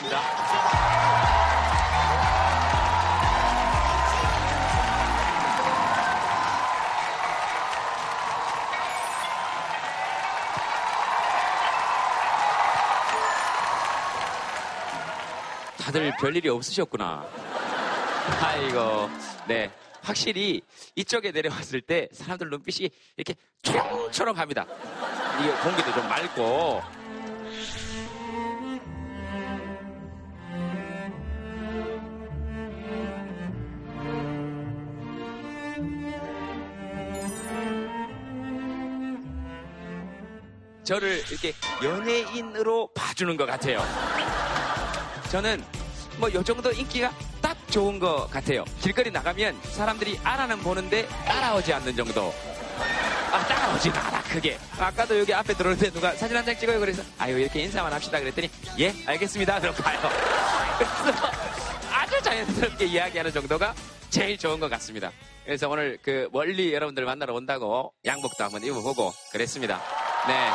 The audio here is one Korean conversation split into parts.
고맙습니다. 다들 별일이 없으셨구나. 아이고, 네. 확실히 이쪽에 내려왔을 때 사람들 눈빛이 이렇게 초롱초롱합니다. 이게 공기도 좀 맑고. 저를 이렇게 연예인으로 봐주는 것 같아요. 저는 뭐 요 정도 인기가 딱 좋은 것 같아요. 길거리 나가면 사람들이 알아는 보는데 따라오지 않는 정도. 아, 따라오지 않아, 크게. 아까도 여기 앞에 들어올 때 누가 사진 한 장 찍어요. 그래서, 아유, 이렇게 인사만 합시다. 그랬더니, 예, 알겠습니다. 그럼 가요. 그래서 아주 자연스럽게 이야기하는 정도가 제일 좋은 것 같습니다. 그래서 오늘 그 멀리 여러분들 만나러 온다고 양복도 한번 입어보고 그랬습니다. 네.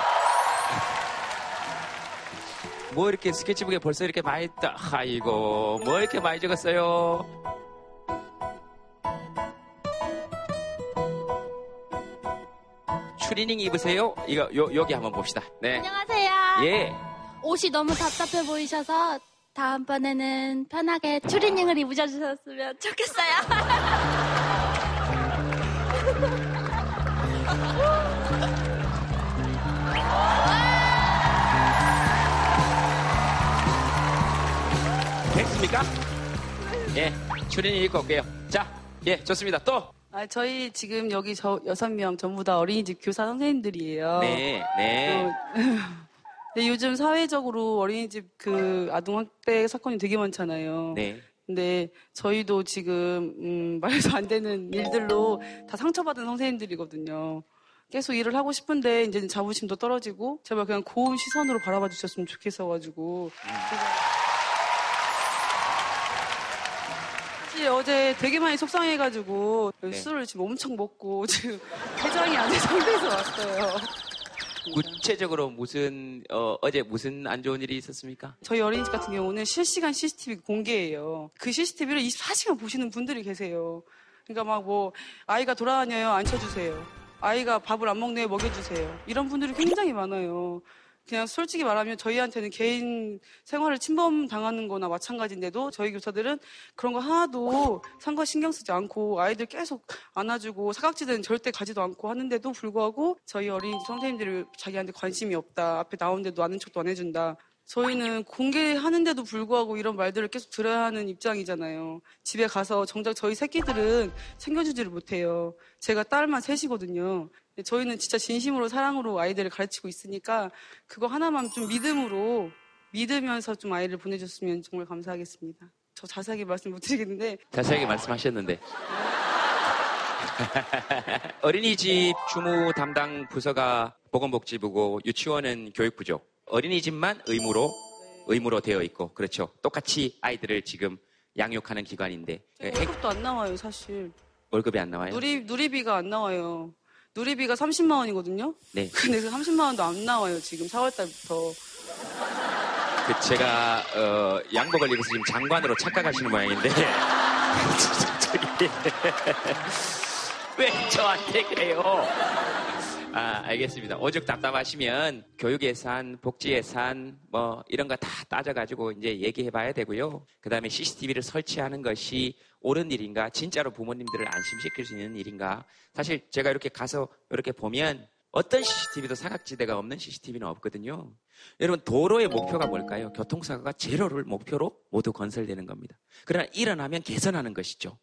뭐 이렇게 스케치북에 벌써 이렇게 많이 있다. 아이고, 뭐 이렇게 많이 적었어요? 추리닝 입으세요? 이거, 요, 여기 한번 봅시다. 네. 안녕하세요. 예. 옷이 너무 답답해 보이셔서 다음번에는 편하게 추리닝을 입으셔주셨으면 좋겠어요. 됐습니까? 예. 추리닝 입고 올게요. 자, 예, 좋습니다. 또. 아, 저희 지금 여기 저 여섯 명 전부 다 어린이집 교사 선생님들이에요. 네, 네. 어, 근데 요즘 사회적으로 어린이집 그 아동학대 사건이 되게 많잖아요. 네. 근데 저희도 지금 음, 말도 안 되는 일들로 다 상처받은 선생님들이거든요. 계속 일을 하고 싶은데 이제 자부심도 떨어지고 제발 그냥 고운 시선으로 바라봐 주셨으면 좋겠어가지고 사실 어제 되게 많이 속상해가지고 네. 술을 지금 엄청 먹고 지금 해장이 안 된 상태에서 왔어요. 구체적으로 무슨, 어, 어제 무슨 안 좋은 일이 있었습니까? 저희 어린이집 같은 경우는 실시간 CCTV 공개예요. 그 CCTV를 24시간 보시는 분들이 계세요. 그러니까 막 뭐 아이가 돌아다녀요 앉혀주세요. 아이가 밥을 안 먹네요 먹여주세요. 이런 분들이 굉장히 많아요. 그냥 솔직히 말하면 저희한테는 개인 생활을 침범 당하는 거나 마찬가지인데도 저희 교사들은 그런 거 하나도 상관 신경 쓰지 않고 아이들 계속 안아주고 사각지대는 절대 가지도 않고 하는데도 불구하고 저희 어린이집 선생님들이 자기한테 관심이 없다. 앞에 나오는데도 아는 척도 안 해준다. 저희는 공개하는데도 불구하고 이런 말들을 계속 들어야 하는 입장이잖아요. 집에 가서 정작 저희 새끼들은 챙겨주지를 못해요. 제가 딸만 셋이거든요. 저희는 진짜 진심으로 사랑으로 아이들을 가르치고 있으니까 그거 하나만 좀 믿음으로 믿으면서 좀 아이를 보내줬으면 정말 감사하겠습니다. 저 자세하게 말씀 못 드리겠는데 자세하게 말씀하셨는데. 어린이집 주무 담당 부서가 보건복지부고 유치원은 교육부죠. 어린이집만 의무로 의무로 되어 있고 그렇죠. 똑같이 아이들을 지금 양육하는 기관인데 월급도 안 나와요, 사실. 월급이 안 나와요. 누리, 누리비가 안 나와요. 누리비가 30만 원이거든요. 네. 근데 그 30만 원도 안 나와요, 지금 4월 달부터. 그 제가 어, 양복을 입어서 지금 장관으로 착각하시는 모양인데 왜 저한테 그래요? 아 알겠습니다. 오죽 답답하시면 교육 예산, 복지 예산 뭐 이런 거 다 따져가지고 이제 얘기해봐야 되고요. 그 다음에 CCTV를 설치하는 것이 옳은 일인가, 진짜로 부모님들을 안심시킬 수 있는 일인가. 사실 제가 이렇게 가서 이렇게 보면 어떤 CCTV도 사각지대가 없는 CCTV는 없거든요. 여러분 도로의 목표가 뭘까요? 교통사고가 제로를 목표로 모두 건설되는 겁니다. 그러나 일어나면 개선하는 것이죠.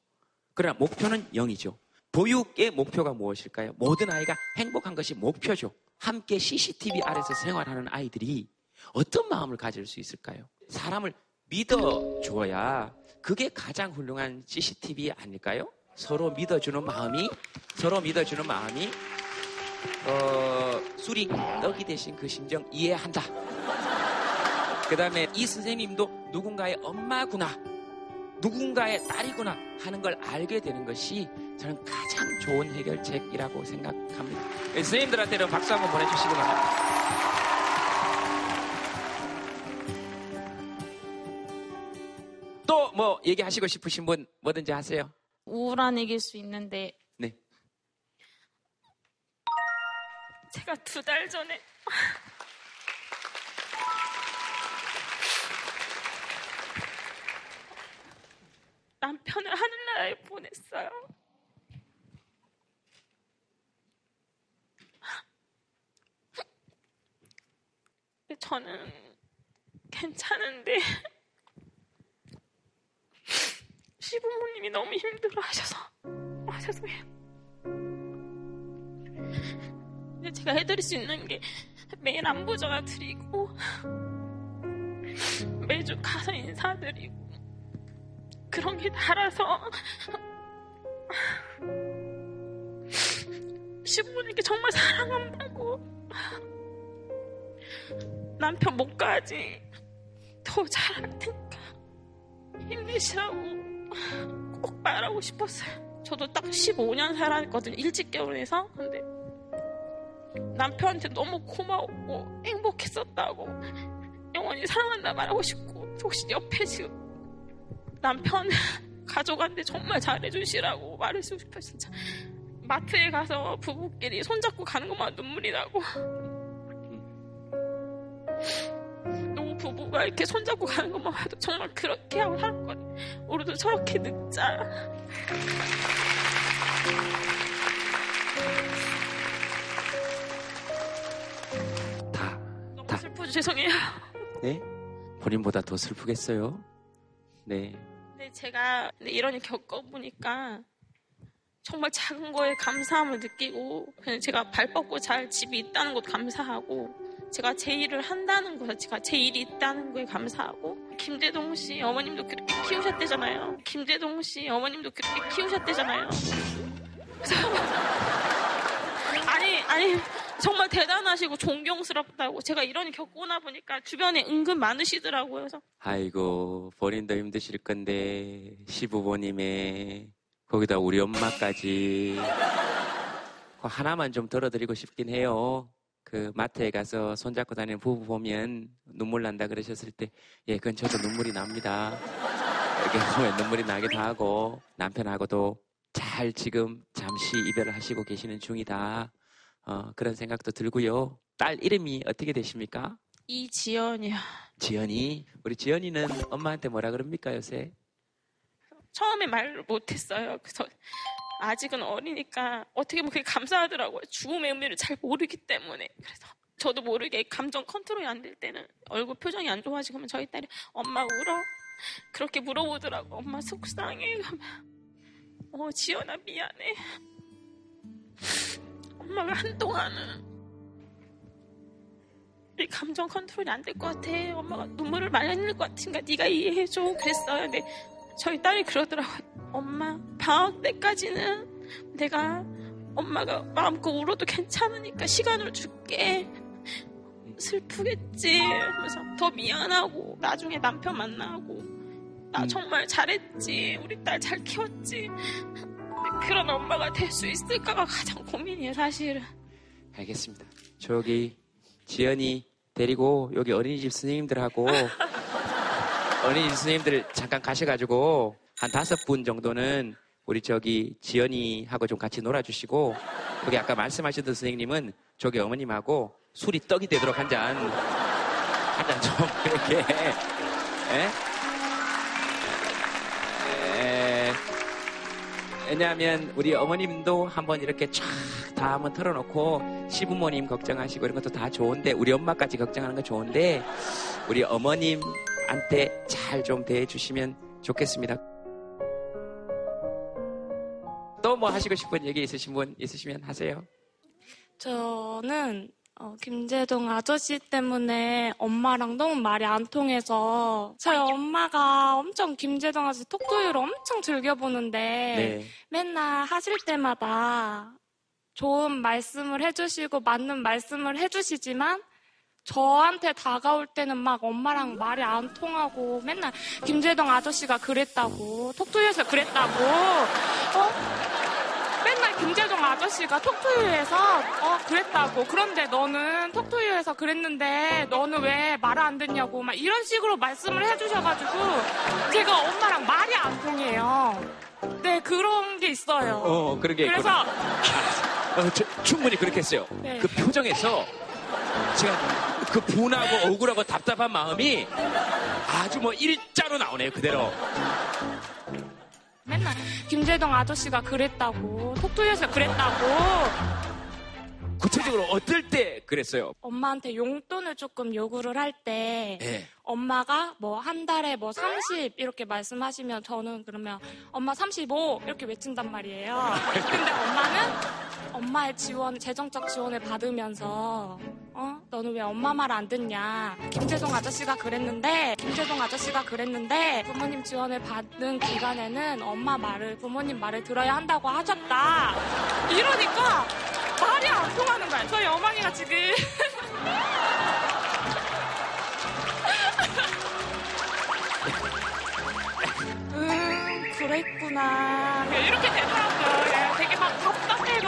그러나 목표는 영이죠. 보육의 목표가 무엇일까요? 모든 아이가 행복한 것이 목표죠. 함께 CCTV 아래서 생활하는 아이들이 어떤 마음을 가질 수 있을까요? 사람을 믿어줘야 그게 가장 훌륭한 CCTV 아닐까요? 서로 믿어주는 마음이 서로 믿어주는 마음이 어, 술이 떡이 되신 그 심정 이해한다. 그 다음에 이 선생님도 누군가의 엄마구나, 누군가의 딸이구나 하는 걸 알게 되는 것이 저는 가장 좋은 해결책이라고 생각합니다. 예, 선생님들한테는 박수 한번 보내주시기 바랍니다. 또 뭐 얘기하시고 싶으신 분 뭐든지 하세요. 우울한 얘기일 수 있는데 네. 제가 두 달 전에 남편을 하늘나라에 보냈어요. 근데 저는 괜찮은데 시부모님이 너무 힘들어하셔서 아 죄송해요. 근데 제가 해드릴 수 있는 게 매일 안부 전화 드리고 매주 가서 인사드리고 그런 게 달아서 시부모님께 정말 사랑한다고 남편 목까지 더 잘할 테니까 힘내시라고 꼭 말하고 싶었어요. 저도 딱 15년 살았거든요. 일찍 결혼해서. 근데 남편한테 너무 고마웠고 행복했었다고 영원히 사랑한다 말하고 싶고 혹시 옆에 지금 남편 가져간데 정말 잘해주시라고 말해주고 싶어요 진짜 마트에 가서 부부끼리 손잡고 가는 것만 눈물이 나고 너무 부부가 이렇게 손잡고 가는 것만 봐도 정말 그렇게 하고 살았거든요 우리도 저렇게 늙자 다, 너무 다. 슬프죠 죄송해요 네? 본인보다 더 슬프겠어요? 네. 근데 제가 이런 일 겪어보니까 정말 작은 거에 감사함을 느끼고 그냥 제가 발 뻗고 잘 집이 있다는 것도 감사하고 제가 제 일을 한다는 것 자체가 제 일이 있다는 거에 감사하고 김대동 씨 어머님도 그렇게 키우셨대잖아요. 김대동 씨 어머님도 그렇게 키우셨대잖아요. 아니 아니 정말 대단하시고 존경스럽다고 제가 이런 일 겪고 나 보니까 주변에 은근 많으시더라고요. 그래서 아이고, 본인도 힘드실 건데, 시부모님의, 거기다 우리 엄마까지. 그거 하나만 좀 덜어드리고 싶긴 해요. 그 마트에 가서 손잡고 다니는 부부 보면 눈물 난다 그러셨을 때, 예, 그건 저도 눈물이 납니다. 이렇게 보면 눈물이 나기도 하고, 남편하고도 잘 지금 잠시 이별을 하시고 계시는 중이다. 어, 그런 생각도 들고요. 딸 이름이 어떻게 되십니까? 이지연이요. 지연이 우리 지연이는 엄마한테 뭐라 그럽니까 요새? 처음에 말을 못했어요. 그래서 아직은 어리니까 어떻게 보면 그게 감사하더라고요. 죽음의 의미를 잘 모르기 때문에. 그래서 저도 모르게 감정 컨트롤이 안 될 때는 얼굴 표정이 안 좋아지고 하면 저희 딸이 엄마 울어? 그렇게 물어보더라고. 엄마 속상해. 그러면 어 지연아 미안해. 엄마가 한동안은 이 감정 컨트롤이 안 될 것 같아. 엄마가 눈물을 많이 흘릴 것 같으니까 네가 이해해줘. 그랬어요. 근데 저희 딸이 그러더라고요. 엄마, 방학 때까지는 내가 엄마가 마음껏 울어도 괜찮으니까 시간을 줄게. 슬프겠지. 그래서 더 미안하고 나중에 남편 만나고 나 음. 정말 잘했지. 우리 딸 잘 키웠지. 그런 엄마가 될 수 있을까가 가장 고민이에요, 사실은. 알겠습니다. 저기 지연이 데리고 여기 어린이집 선생님들하고 어린이집 선생님들 잠깐 가셔가지고 한 다섯 분 정도는 우리 저기 지연이하고 좀 같이 놀아주시고 거기 아까 말씀하셨던 선생님은 저기 어머님하고 술이 떡이 되도록 한 잔 한 잔좀 이렇게 예? 왜냐하면 우리 어머님도 한번 이렇게 쫙 다 한번 털어놓고 시부모님 걱정하시고 이런 것도 다 좋은데 우리 엄마까지 걱정하는 거 좋은데 우리 어머님한테 잘 좀 대해주시면 좋겠습니다. 또 뭐 하시고 싶은 얘기 있으신 분 있으시면 하세요. 저는 어, 김재동 아저씨 때문에 엄마랑 너무 말이 안 통해서 저희 엄마가 엄청 김재동 아저씨 톡토유를 엄청 즐겨보는데 네. 맨날 하실 때마다 좋은 말씀을 해주시고 맞는 말씀을 해주시지만 저한테 다가올 때는 막 엄마랑 말이 안 통하고 맨날 김재동 아저씨가 그랬다고 톡토유에서 그랬다고 어? 김재동 아저씨가 톡투유에서 어 그랬다고 그런데 너는 톡투유에서 그랬는데 너는 왜 말을 안 듣냐고 막 이런 식으로 말씀을 해주셔가지고 제가 엄마랑 말이 안 통해요. 네 그런 게 있어요. 어, 그런 게 그래서 있구나. 어, 저- 충분히 그렇게 했어요. 네. 그 표정에서 제가 그 분하고 억울하고 답답한 마음이 아주 뭐 일자로 나오네요, 그대로. 맨날 김재동 아저씨가 그랬다고 톡투유에서 그랬다고 구체적으로 어떨 때 그랬어요? 엄마한테 용돈을 조금 요구를 할때 예. 엄마가 뭐 한 달에 뭐 30 이렇게 말씀하시면 저는 그러면 엄마 35 이렇게 외친단 말이에요. 근데 엄마는 엄마의 지원, 재정적 지원을 받으면서 어? 너는 왜 엄마 말 안 듣냐? 김재동 아저씨가 그랬는데 김재동 아저씨가 그랬는데 부모님 지원을 받는 기간에는 엄마 말을 부모님 말을 들어야 한다고 하셨다. 이러니까 말이 안 통하는 거야. 저희 어머니가 지금 음, 그랬구나. 이렇게 되더라고요.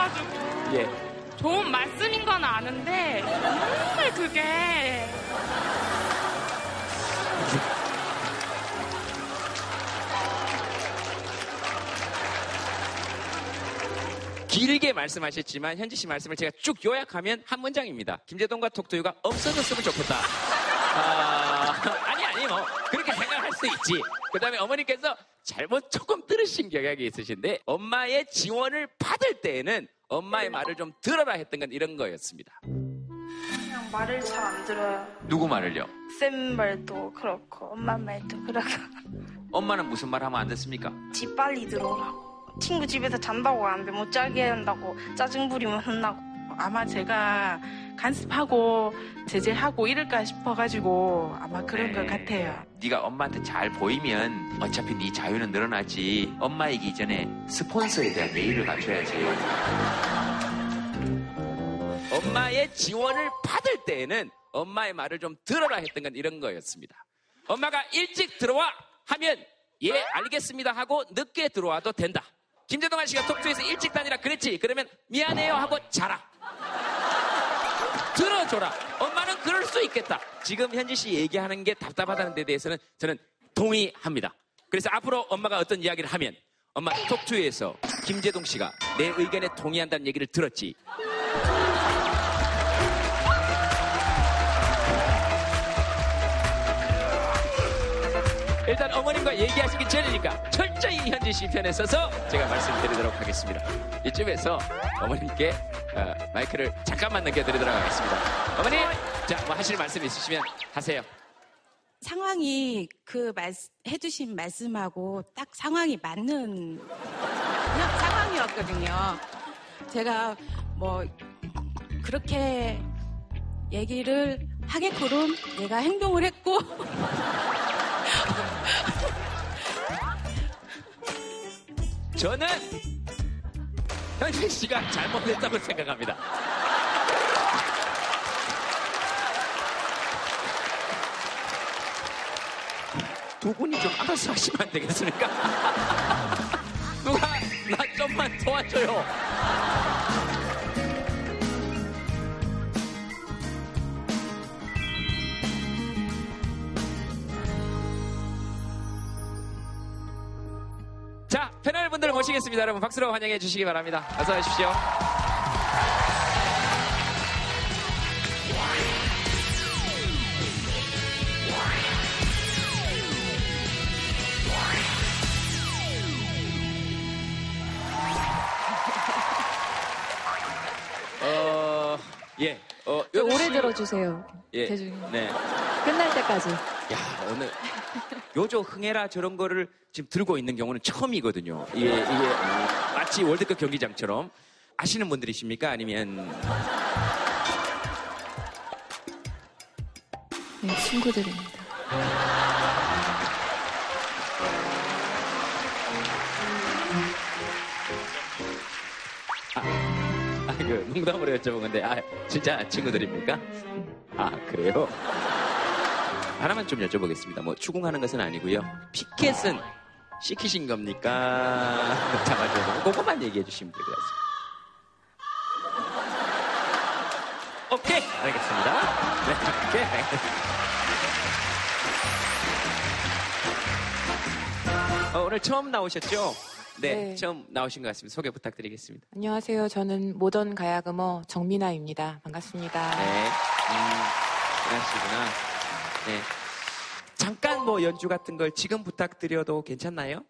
예, 답답해가지고. 예. 좋은 말씀인 건 아는데, 정말 그게. 길게 말씀하셨지만 현지 씨 말씀을 제가 쭉 요약하면 한 문장입니다. 김재동과 톡토유가 없어졌으면 좋겠다. 아, 아니 아니 뭐 그렇게 생각할 수 있지. 그다음에 어머니께서 잘못 조금 들으신 경향이 있으신데 엄마의 지원을 받을 때에는 엄마의 말을 좀 들어라 했던 건 이런 거였습니다. 그냥 말을 잘 안 들어요. 누구 말을요? 쌤 말도 그렇고 엄마 말도 그렇고 엄마는 무슨 말 하면 안 됐습니까? 집 빨리 들어오라고 친구 집에서 잔다고 하는데 못 자게 한다고 짜증 부리면 혼나고 아마 제가 간섭하고 제재하고 이럴까 싶어가지고 아마 그런 것 같아요. 네가 엄마한테 잘 보이면 어차피 네 자유는 늘어나지. 엄마이기 전에 스폰서에 대한 예의를 갖춰야지. 엄마의 지원을 받을 때에는 엄마의 말을 좀 들어라 했던 건 이런 거였습니다. 엄마가 일찍 들어와 하면 예 알겠습니다 하고 늦게 들어와도 된다. 김재동 아씨가 톡투에서 일찍 다니라 그랬지. 그러면 미안해요 하고 자라. 들어줘라. 엄마는 그럴 수 있겠다. 지금 현지 씨 얘기하는 게 답답하다는 데 대해서는 저는 동의합니다. 그래서 앞으로 엄마가 어떤 이야기를 하면 엄마 톡투에서 김재동 씨가 내 의견에 동의한다는 얘기를 들었지. 어머님과 얘기하시기 전이니까 철저히 현지 씨 편에 서서 제가 말씀드리도록 하겠습니다. 이쯤에서 어머님께 어, 마이크를 잠깐만 넘겨드리도록 하겠습니다. 어머님, 자, 뭐 하실 말씀 있으시면 하세요. 상황이 그 말, 해주신 말씀하고 딱 상황이 맞는 상황이었거든요. 제가 뭐 그렇게 얘기를 하게끔 내가 행동을 했고 저는 현지 씨가 잘못했다고 생각합니다. 두 분이 좀 알아서 하시면 안 되겠습니까? 누가 나 좀만 도와줘요. 모시겠습니다. 여러분 박수로 환영해 주시기 바랍니다. 어서 오십시오. 어, 예. 어, 좀 오래 씨- 들어주세요. 예. 대중이. 네. 끝날 때까지. 야, 오늘 요조 흥해라 저런 거를 지금 들고 있는 경우는 처음이거든요. 이게, 이게 어, 마치 월드컵 경기장처럼 아시는 분들이십니까? 아니면 네, 친구들입니다. 아, 그 농담으로 여쭤본 건데 아, 진짜 친구들입니까? 아, 그래요? 하나만 좀 여쭤보겠습니다. 뭐 추궁하는 것은 아니고요. 피켓은 시키신 겁니까? 잡아줘서 그거만 얘기해 주시면 돼요. 오케이, 알겠습니다. 네, 오케이. 어, 오늘 처음 나오셨죠? 네, 네. 처음 나오신 것 같습니다. 소개 부탁드리겠습니다. 안녕하세요. 저는 모던 가야금어 정민아입니다. 반갑습니다. 네, 음, 그러시구나. 네. 잠깐 뭐 연주 같은 걸 지금 부탁드려도 괜찮나요?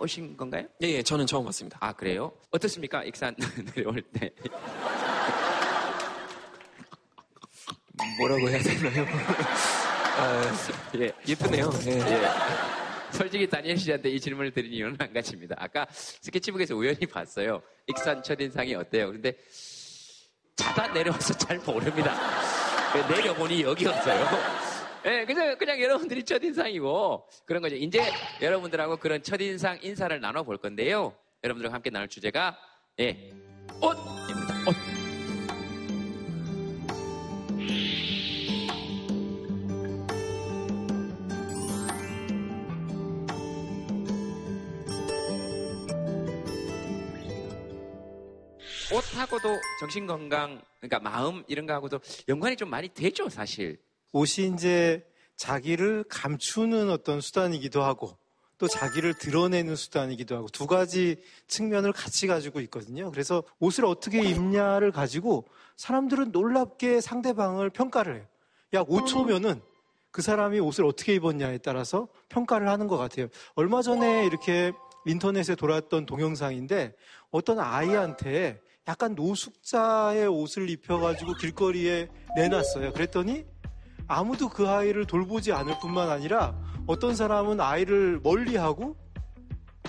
오신 건가요? 예, 예, 저는 처음 왔습니다. 아, 그래요? 어떻습니까? 익산 내려올 때. 뭐라고 해야 되나요? 아, 예. 예쁘네요. 예. 예. 솔직히 다니엘 씨한테 이 질문을 드린 이유는 한 가지입니다. 아까 스케치북에서 우연히 봤어요. 익산 첫인상이 어때요? 근데 자다 내려와서 잘 모릅니다. 내려보니 여기였어요. 예, 그냥, 그냥 여러분들이 첫인상이고 그런 거죠. 이제 여러분들하고 그런 첫인상 인사를 나눠볼 건데요. 여러분들과 함께 나눌 주제가, 예, 옷입니다. 옷. 옷하고도 정신건강, 그러니까 마음 이런 거하고도 연관이 좀 많이 되죠, 사실. 옷이 이제 자기를 감추는 어떤 수단이기도 하고 또 자기를 드러내는 수단이기도 하고 두 가지 측면을 같이 가지고 있거든요. 그래서 옷을 어떻게 입냐를 가지고 사람들은 놀랍게 상대방을 평가를 해요. 약 5초면은 그 사람이 옷을 어떻게 입었냐에 따라서 평가를 하는 것 같아요. 얼마 전에 이렇게 인터넷에 돌았던 동영상인데 어떤 아이한테 약간 노숙자의 옷을 입혀가지고 길거리에 내놨어요. 그랬더니 아무도 그 아이를 돌보지 않을 뿐만 아니라 어떤 사람은 아이를 멀리하고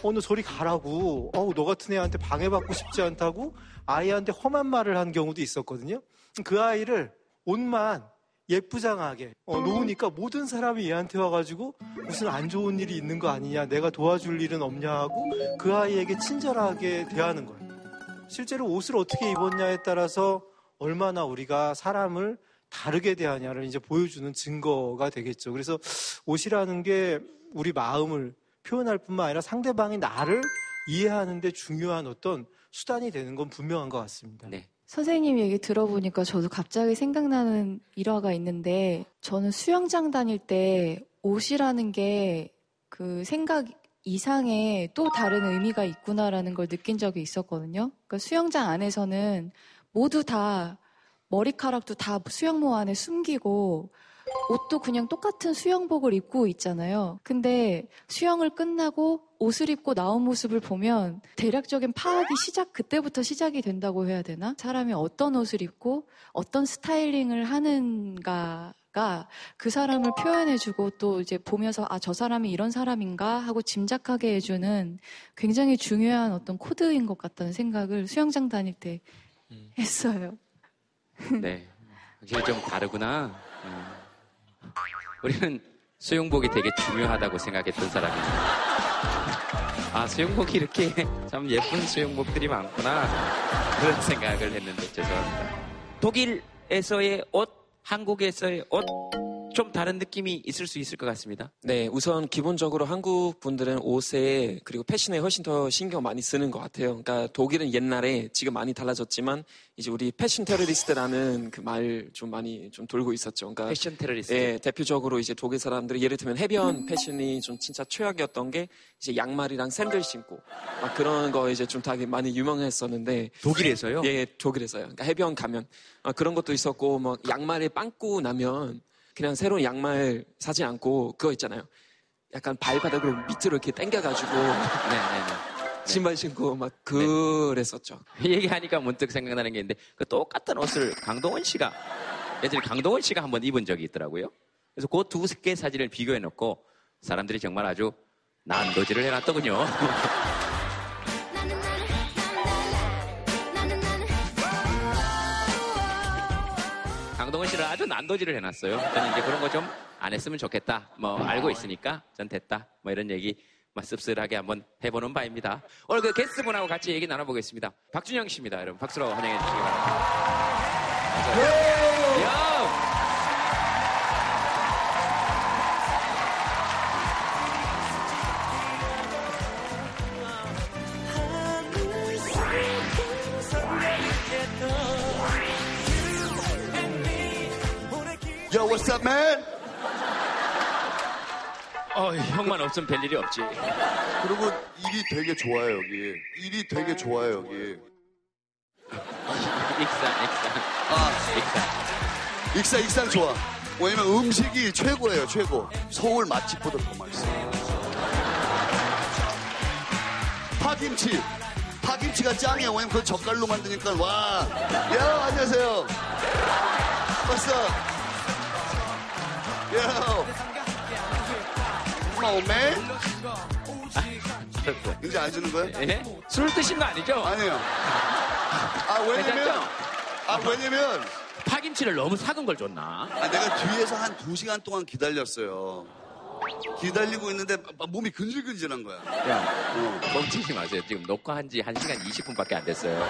어, 너 저리 가라고. 어우, 너 같은 애한테 방해받고 싶지 않다고 아이한테 험한 말을 한 경우도 있었거든요. 그 아이를 옷만 예쁘장하게 어, 놓으니까 모든 사람이 얘한테 와가지고 무슨 안 좋은 일이 있는 거 아니냐, 내가 도와줄 일은 없냐 하고 그 아이에게 친절하게 대하는 거예요. 실제로 옷을 어떻게 입었냐에 따라서 얼마나 우리가 사람을 다르게 대하냐를 이제 보여주는 증거가 되겠죠. 그래서 옷이라는 게 우리 마음을 표현할 뿐만 아니라 상대방이 나를 이해하는데 중요한 어떤 수단이 되는 건 분명한 것 같습니다. 네. 선생님 얘기 들어보니까 저도 갑자기 생각나는 일화가 있는데 저는 수영장 다닐 때 옷이라는 게 그 생각 이상의 또 다른 의미가 있구나라는 걸 느낀 적이 있었거든요. 그러니까 수영장 안에서는 모두 다 머리카락도 다 수영모 안에 숨기고 옷도 그냥 똑같은 수영복을 입고 있잖아요. 근데 수영을 끝나고 옷을 입고 나온 모습을 보면 대략적인 파악이 시작, 그때부터 시작이 된다고 해야 되나? 사람이 어떤 옷을 입고 어떤 스타일링을 하는가가 그 사람을 표현해주고 또 이제 보면서 아, 저 사람이 이런 사람인가 하고 짐작하게 해주는 굉장히 중요한 어떤 코드인 것 같다는 생각을 수영장 다닐 때 했어요. 네. 확실히 좀 다르구나. 음. 우리는 수영복이 되게 중요하다고 생각했던 사람이에요. 아, 수영복이 이렇게 참 예쁜 수영복들이 많구나. 그런 생각을 했는데 죄송합니다. 독일에서의 옷, 한국에서의 옷, 좀 다른 느낌이 있을 수 있을 것 같습니다. 네, 우선 기본적으로 한국 분들은 옷에 그리고 패션에 훨씬 더 신경 많이 쓰는 것 같아요. 그러니까 독일은 옛날에 지금 많이 달라졌지만 이제 우리 패션 테러리스트라는 그 말 좀 많이 좀 돌고 있었죠. 그러니까 패션 테러리스트. 예, 대표적으로 이제 독일 사람들이 예를 들면 해변 패션이 좀 진짜 최악이었던 게 이제 양말이랑 샌들 신고 막 그런 거 이제 좀 되게 많이 유명했었는데 독일에서요? 예, 독일에서요. 그러니까 해변 가면 아, 그런 것도 있었고 뭐 양말에 빵꾸 나면 그냥 새로운 양말 사지 않고 그거 있잖아요. 약간 발바닥으로 밑으로 이렇게 당겨가지고 네네네. 신발 신고 막 그랬었죠. 얘기하니까 문득 생각나는 게 있는데 그 똑같은 옷을 강동원 씨가 예전에 강동원 씨가 한번 입은 적이 있더라고요. 그래서 그 두 개 사진을 비교해 놓고 사람들이 정말 아주 난도질을 해놨더군요. 강동원 씨를 아주 난도질을 해놨어요. 저는 이제 그런 거 좀 안 했으면 좋겠다. 뭐 알고 있으니까 전 됐다. 뭐 이런 얘기 막 씁쓸하게 한번 해보는 바입니다. 오늘 그 게스트분하고 같이 얘기 나눠보겠습니다. 박준영 씨입니다. 여러분 박수로 환영해 주시기 바랍니다. 야! What's up, man? 어, 형만 없으면 별 일이 없지. 그리고 일이 되게 좋아요, 여기. 일이 되게 좋아요, 여기. 익산, 익산. 아, 익산. 익산, 익산 좋아. 왜냐면 음식이 최고예요, 최고. 서울 맛집보다 더 맛있어요. 파김치. 파김치가 짱이야. 왜냐면 그 젓갈로 만드니까, 와. 야, 안녕하세요. Up? On, man. 이제 안 주는 거야? 예? 술 드신 거 아니죠? 아니에요. 아, 왜냐면, 괜찮죠? 아, 왜냐면, 파김치를 너무 사둔 걸 줬나? 아, 내가 뒤에서 한 두 시간 동안 기다렸어요. 기다리고 있는데 막 몸이 근질근질한 거야. 야, 멈추지 마세요. 지금 녹화한 지 1시간 20분밖에 안 됐어요.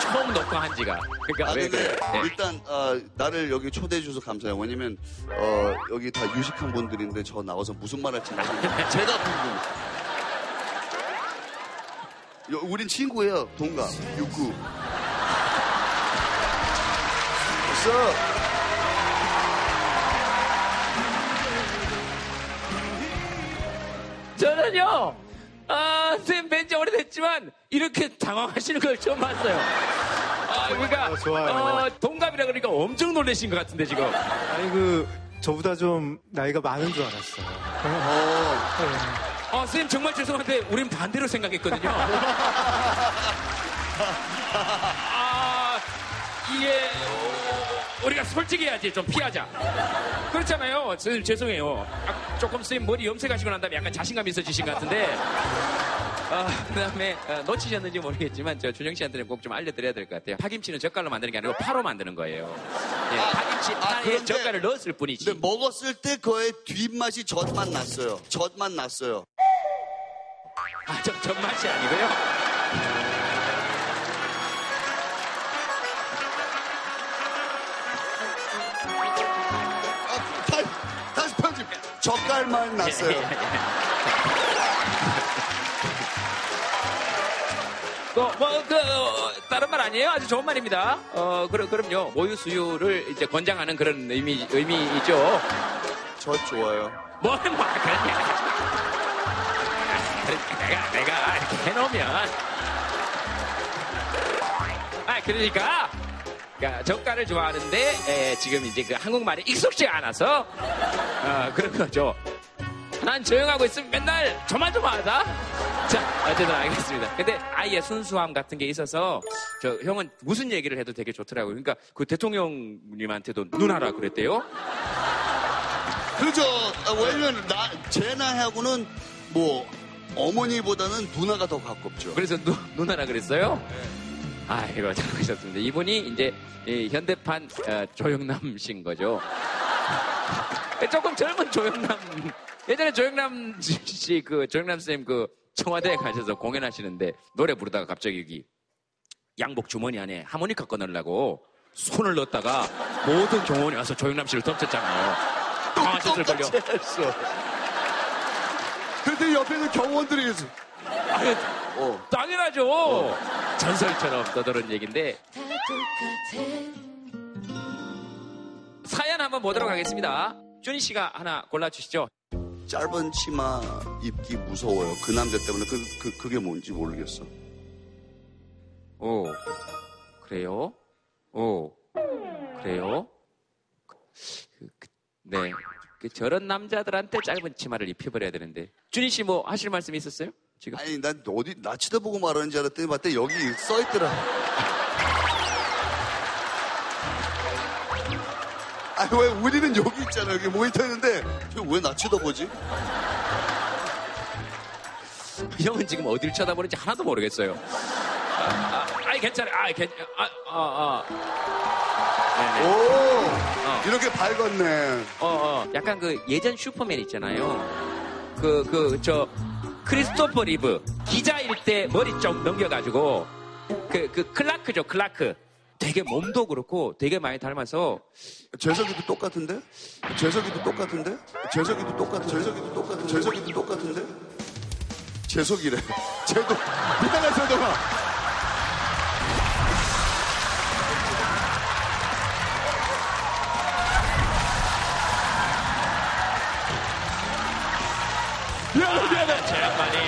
처음 녹화한 지가. 그러니까 아, 왜 그래? 네. 일단 어, 나를 여기 초대해 주셔서 감사해요. 왜냐면 어, 여기 다 유식한 분들인데 저 나와서 무슨 말 할지 모르겠는데 제가 궁금해. 요- 우린 친구예요. 동갑. 육구. Up? 저는요, 아, 쌤 뵌지 오래됐지만, 이렇게 당황하시는 걸 처음 봤어요. 아, 그러니까, 어, 좋아요. 어, 동갑이라 그러니까 엄청 놀라신 것 같은데, 지금. 아니 그 저보다 좀 나이가 많은 줄 알았어요. 아, 쌤 정말 죄송한데, 우린 반대로 생각했거든요. 아, 이게, 어, 우리가 솔직해야지, 좀 피하자. 그렇잖아요. 선생님, 죄송해요. 아, 조금 선생님 머리 염색하시고 난 다음에 약간 자신감 있어지신 것 같은데. 아, 그 다음에, 놓치셨는지 모르겠지만, 저 준영 씨한테는 꼭 좀 알려드려야 될 것 같아요. 파김치는 젓갈로 만드는 게 아니고 파로 만드는 거예요. 예, 파김치 파에 그런데- 젓갈을 넣었을 뿐이지. 근데 먹었을 때 그의 뒷맛이 젖맛 났어요. 젖맛 났어요. 아, 저, 전맛이 아니고요. 젓갈맛 났어요. 예, 뭐, 뭐, 그, 어, 다른 말 아니에요? 아주 좋은 말입니다. 어, 그럼, 그럼요. 모유 수유를 이제 권장하는 그런 의미, 의미이죠. 저 좋아요. 뭐, 뭐. 그러니까 내가, 내가 이렇게 해놓으면. 아, 그러니까. 그러니까 젓갈을 좋아하는데, 에, 지금 이제 그 한국말이 익숙지가 않아서, 어, 그런 거죠. 난 조용하고 있으면 맨날 조마조마하다? 자, 어쨌든 알겠습니다. 근데 아예 순수함 같은 게 있어서, 저, 형은 무슨 얘기를 해도 되게 좋더라고요. 그러니까 그 대통령님한테도 누나라 그랬대요? 그죠. 아, 왜냐면 나, 제 나이하고는 뭐, 어머니보다는 누나가 더 가깝죠. 그래서 누, 누나라 그랬어요? 아이고, 잘하셨습니다. 이분이 이제 이 현대판 어, 조영남 씨인 거죠. 조금 젊은 조영남. 예전에 조영남 씨, 그, 조영남 쌤그 청와대에 가셔서 공연하시는데 노래 부르다가 갑자기 여기 양복 주머니 안에 하모니카 꺼내려고 손을 넣었다가 모든 경호원이 와서 조영남 씨를 덮쳤잖아요. 당황하셨을걸요. 똑같이 했어. 근데 옆에 있는 경호원들이 있어. 아니, 어. 당연하죠. 전설처럼 떠도는 얘기인데 사연 한번 보도록 하겠습니다. 준희 씨가 하나 골라주시죠. 짧은 치마 입기 무서워요. 그 남자 때문에 그, 그, 그게 뭔지 모르겠어. 오, 그래요? 오, 그래요? 그, 그, 네. 그 저런 남자들한테 짧은 치마를 입혀버려야 되는데. 준희 씨 뭐 하실 말씀 있었어요? 지금? 아니, 난 어디, 나 쳐다보고 말하는 줄 알았더니 봤더니 여기 써있더라. 아니, 왜 우리는 여기 있잖아. 여기 모니터 있는데 왜 나 쳐다보지? 형은 지금 어딜 쳐다보는지 하나도 모르겠어요. 아, 아, 아이, 괜찮아요. 아이, 괜, 아, 아, 아. 네네. 오! 이렇게 밝았네. 어, 어, 약간 그 예전 슈퍼맨 있잖아요. 그, 그, 저, 크리스토퍼 리브. 기자일 때 머리 좀 넘겨가지고, 그, 그, 클라크죠, 클라크. 되게 몸도 그렇고 되게 많이 닮아서. 재석이도 똑같은데? 재석이도 똑같은데? 재석이도 똑같은 재석이도 똑같은 재석이도 똑같은데? 재석이래. 쟤도 이따가 저도가 미안해, 미안해. 저 양반이.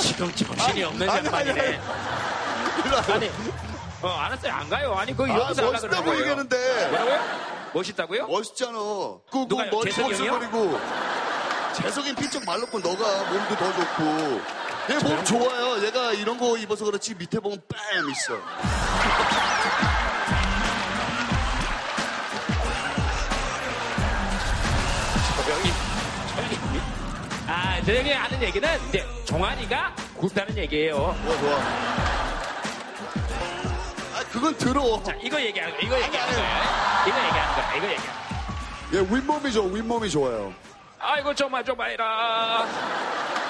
지금 정신이 없는 아니, 양반이네. 아니, 어, 알았어요. 안 가요. 아니, 거기 아, 여기서 하려고 멋있다고 그러는 거예요. 얘기하는데. 뭐라고요? 멋있다고요? 멋있잖아. 그, 그 누가요? 머리 재석이 형이요? 버슬거리고. 재석이는 피쩍 말랐고 너가 몸도 더 좋고. 얘 몸 좋아요. 얘가 이런 거 입어서 그렇지 밑에 보면 뺨 있어. 아, 저 형이 하는 얘기는 이제 종아리가 굵다는 얘기예요. 좋아, 좋아. 아, 그건 들어. 자, 이거 얘기하는 거야. 이거 얘기하는 거야. 이거 얘기하는 거야. 이거 얘기하는 거야. 얘 윗몸이 좋아, 윗몸이 좋아요. 아이고, 좀만, 좀만 해라.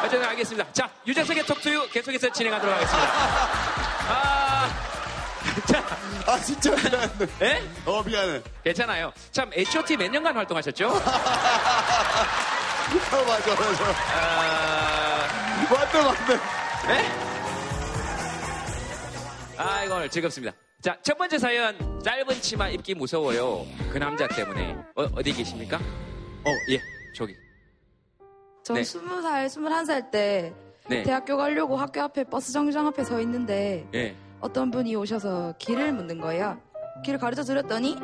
어쨌든 알겠습니다. 자, 유재석의 톡투유 계속해서 진행하도록 하겠습니다. 아, 자. 아, 진짜 미안해. 예? 어, 미안해. 괜찮아요. 참, H.O.T 몇 년간 활동하셨죠? 아, 맞아, 맞아. 아, 맞네, 맞네. 네? 아, 이거 즐겁습니다. 자, 첫 번째 사연. 짧은 치마 입기 무서워요. 그 남자 때문에. 어, 디 계십니까? 어, 예, 저기. 전 네. 스무 살, 스물한 살때 네. 대학교 가려고 학교 앞에 버스 정류장 앞에 서 있는데 예. 어떤 분이 오셔서 길을 묻는 거예요. 길을 가르쳐 드렸더니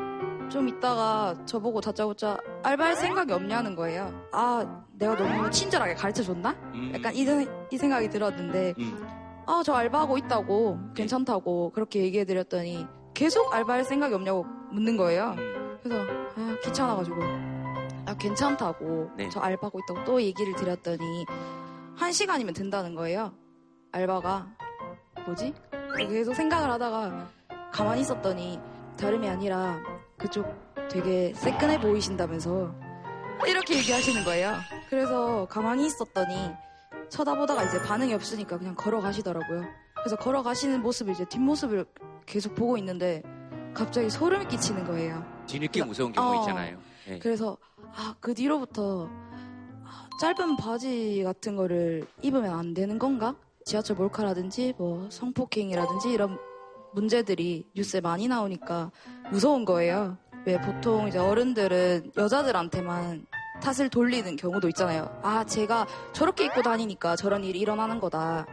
좀 있다가 저보고 다짜고짜 알바할 생각이 없냐는 거예요. 아, 내가 너무 친절하게 가르쳐 줬나? 음. 약간 이, 생- 이 생각이 들었는데 음. 아, 저 알바하고 있다고 괜찮다고 그렇게 얘기해 드렸더니 계속 알바할 생각이 없냐고 묻는 거예요. 그래서 아, 귀찮아가지고 아, 괜찮다고 네. 저 알바하고 있다고 또 얘기를 드렸더니 한 시간이면 된다는 거예요. 알바가 뭐지? 계속 생각을 하다가 가만히 있었더니 다름이 아니라 그쪽 되게 새끈해 보이신다면서 이렇게 얘기하시는 거예요. 그래서 가만히 있었더니 쳐다보다가 이제 반응이 없으니까 그냥 걸어가시더라고요. 그래서 걸어가시는 모습을 이제 뒷모습을 계속 보고 있는데 갑자기 소름이 끼치는 거예요. 뒤늦게 무서운 경우 어. 있잖아요. 예. 그래서 아, 그 뒤로부터 아, 짧은 바지 같은 거를 입으면 안 되는 건가? 지하철 몰카라든지 뭐 성폭행이라든지 이런 문제들이 뉴스에 많이 나오니까 무서운 거예요. 왜 보통 이제 어른들은 여자들한테만 탓을 돌리는 경우도 있잖아요. 아, 제가 저렇게 입고 다니니까 저런 일이 일어나는 거다.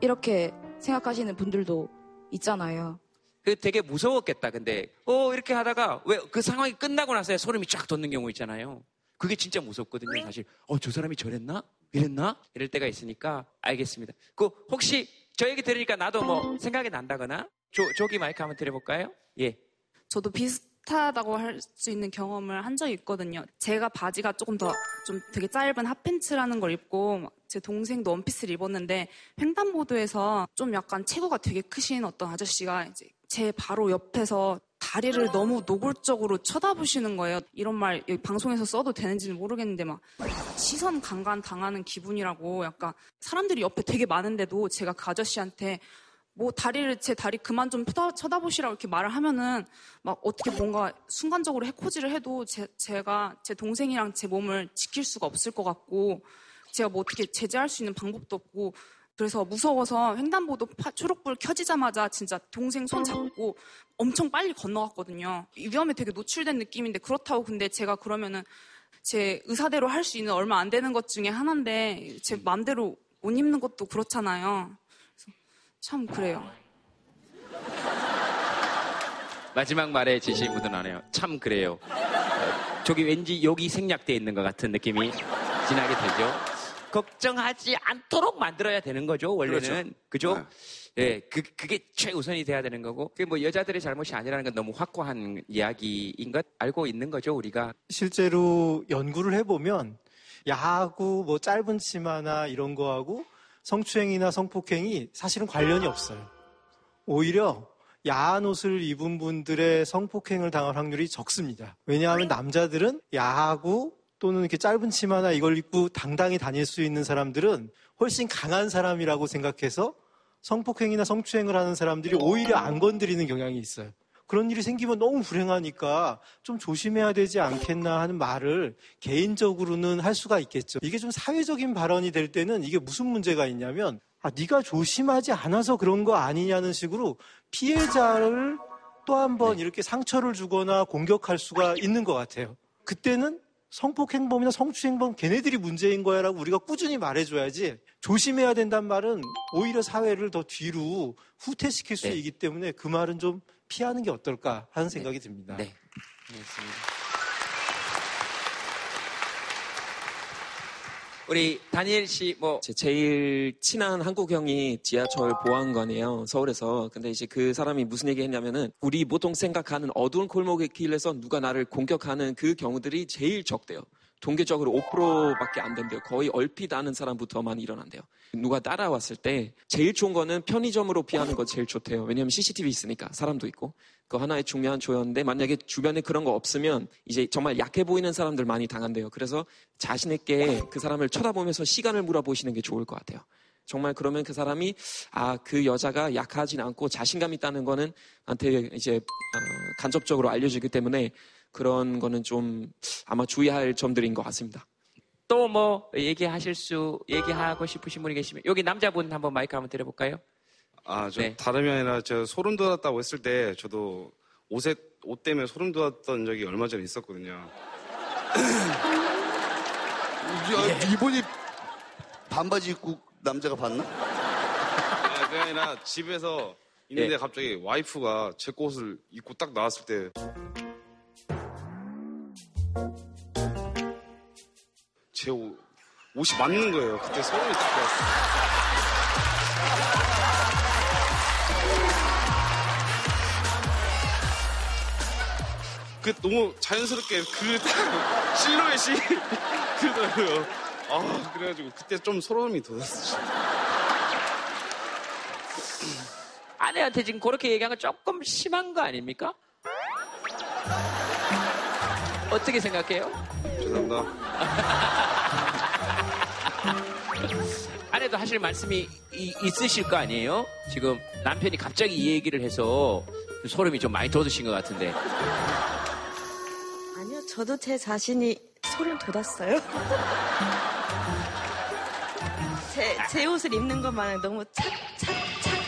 이렇게 생각하시는 분들도 있잖아요. 그 되게 무서웠겠다. 근데 어 이렇게 하다가 왜 그 상황이 끝나고 나서야 소름이 쫙 돋는 경우 있잖아요. 그게 진짜 무섭거든요. 사실 어 저 사람이 저랬나? 이랬나? 이럴 때가 있으니까 알겠습니다. 그 혹시 저 얘기 들으니까 나도 뭐 생각이 난다거나 조, 조기 마이크 한번 드려볼까요? 예. 저도 비슷하다고 할 수 있는 경험을 한 적이 있거든요. 제가 바지가 조금 더 좀 되게 짧은 핫팬츠라는 걸 입고 제 동생도 원피스를 입었는데 횡단보도에서 좀 약간 체구가 되게 크신 어떤 아저씨가 이제 제 바로 옆에서 다리를 너무 노골적으로 쳐다보시는 거예요. 이런 말 방송에서 써도 되는지는 모르겠는데 막 시선 강간 당하는 기분이라고 약간 사람들이 옆에 되게 많은데도 제가 그 아저씨한테 뭐 다리를 제 다리 그만 좀 쳐다, 쳐다보시라고 이렇게 말을 하면은 막 어떻게 뭔가 순간적으로 해코지를 해도 제, 제가 제 동생이랑 제 몸을 지킬 수가 없을 것 같고 제가 뭐 어떻게 제재할 수 있는 방법도 없고 그래서 무서워서 횡단보도 파- 초록불 켜지자마자 진짜 동생 손 잡고 엄청 빨리 건너갔거든요. 이 위험에 되게 노출된 느낌인데 그렇다고 근데 제가 그러면은 제 의사대로 할 수 있는 얼마 안 되는 것 중에 하나인데 제 마음대로 옷 입는 것도 그렇잖아요. 참 그래요. 마지막 말에 지신 분은 안 해요. 참 그래요. 어, 저기 왠지 여기 생략돼 있는 것 같은 느낌이 진하게 되죠. 걱정하지 않도록 만들어야 되는 거죠, 원래는. 그죠? 네. 예, 그, 그게 최우선이 돼야 되는 거고. 그게 뭐 여자들의 잘못이 아니라는 건 너무 확고한 이야기인 것 알고 있는 거죠, 우리가. 실제로 연구를 해보면 야구, 뭐 짧은 치마나 이런 거하고 성추행이나 성폭행이 사실은 관련이 없어요. 오히려 야한 옷을 입은 분들의 성폭행을 당할 확률이 적습니다. 왜냐하면 남자들은 야하고 또는 이렇게 짧은 치마나 이걸 입고 당당히 다닐 수 있는 사람들은 훨씬 강한 사람이라고 생각해서 성폭행이나 성추행을 하는 사람들이 오히려 안 건드리는 경향이 있어요. 그런 일이 생기면 너무 불행하니까 좀 조심해야 되지 않겠나 하는 말을 개인적으로는 할 수가 있겠죠. 이게 좀 사회적인 발언이 될 때는 이게 무슨 문제가 있냐면 아 네가 조심하지 않아서 그런 거 아니냐는 식으로 피해자를 또 한번 이렇게 상처를 주거나 공격할 수가 있는 것 같아요. 그때는 성폭행범이나 성추행범 걔네들이 문제인 거야라고 우리가 꾸준히 말해줘야지 조심해야 된다는 말은 오히려 사회를 더 뒤로 후퇴시킬 수 있기 때문에 그 말은 좀 피하는 게 어떨까 하는 생각이 듭니다. 네. 알겠습니다. 우리 다니엘 씨, 뭐. 제 제일 친한 한국 형이 지하철 보안관이에요. 서울에서. 근데 이제 그 사람이 무슨 얘기 했냐면은 우리 보통 생각하는 어두운 골목의 길에서 누가 나를 공격하는 그 경우들이 제일 적대요. 통계적으로 5%밖에 안 된대요. 거의 얼핏 아는 사람부터만 일어난대요. 누가 따라왔을 때 제일 좋은 거는 편의점으로 피하는 거 제일 좋대요. 왜냐하면 CCTV 있으니까 사람도 있고. 그거 하나의 중요한 조였는데 만약에 주변에 그런 거 없으면 이제 정말 약해 보이는 사람들 많이 당한대요. 그래서 자신 있게 그 사람을 쳐다보면서 시간을 물어보시는 게 좋을 것 같아요. 정말 그러면 그 사람이 아 그 여자가 약하진 않고 자신감 있다는 거는 한테 이제 어, 간접적으로 알려지기 때문에 그런 거는 좀 아마 주의할 점들인 것 같습니다. 또 뭐 얘기하실 수, 얘기하고 싶으신 분이 계시면 여기 남자분 한번 마이크 한번 드려볼까요? 아, 저 네. 다름이 아니라 저 소름 돋았다고 했을 때 저도 옷에 옷 때문에 소름 돋았던 적이 얼마 전에 있었거든요. 야, 이번이 반바지 입고 남자가 봤나? 아, 그게 아니라 집에서 있는데 예. 갑자기 와이프가 제 옷을 입고 딱 나왔을 때 제 옷, 옷이 맞는 거예요. 그때 소름이 딱 돋았어요. 그 너무 자연스럽게 그딱 실루엣이 그러더라고요. 아 그래가지고 그때 좀 소름이 돋았어요. 아내한테 지금 그렇게 얘기한 건 조금 심한 거 아닙니까? 어떻게 생각해요? 죄송합니다. 아내도 하실 말씀이 이- 있으실 거 아니에요? 지금 남편이 갑자기 이 얘기를 해서 소름이 좀 많이 돋으신 것 같은데. 아니요, 저도 제 자신이 소름 돋았어요. 제, 제 옷을 입는 것만 너무 착, 착, 착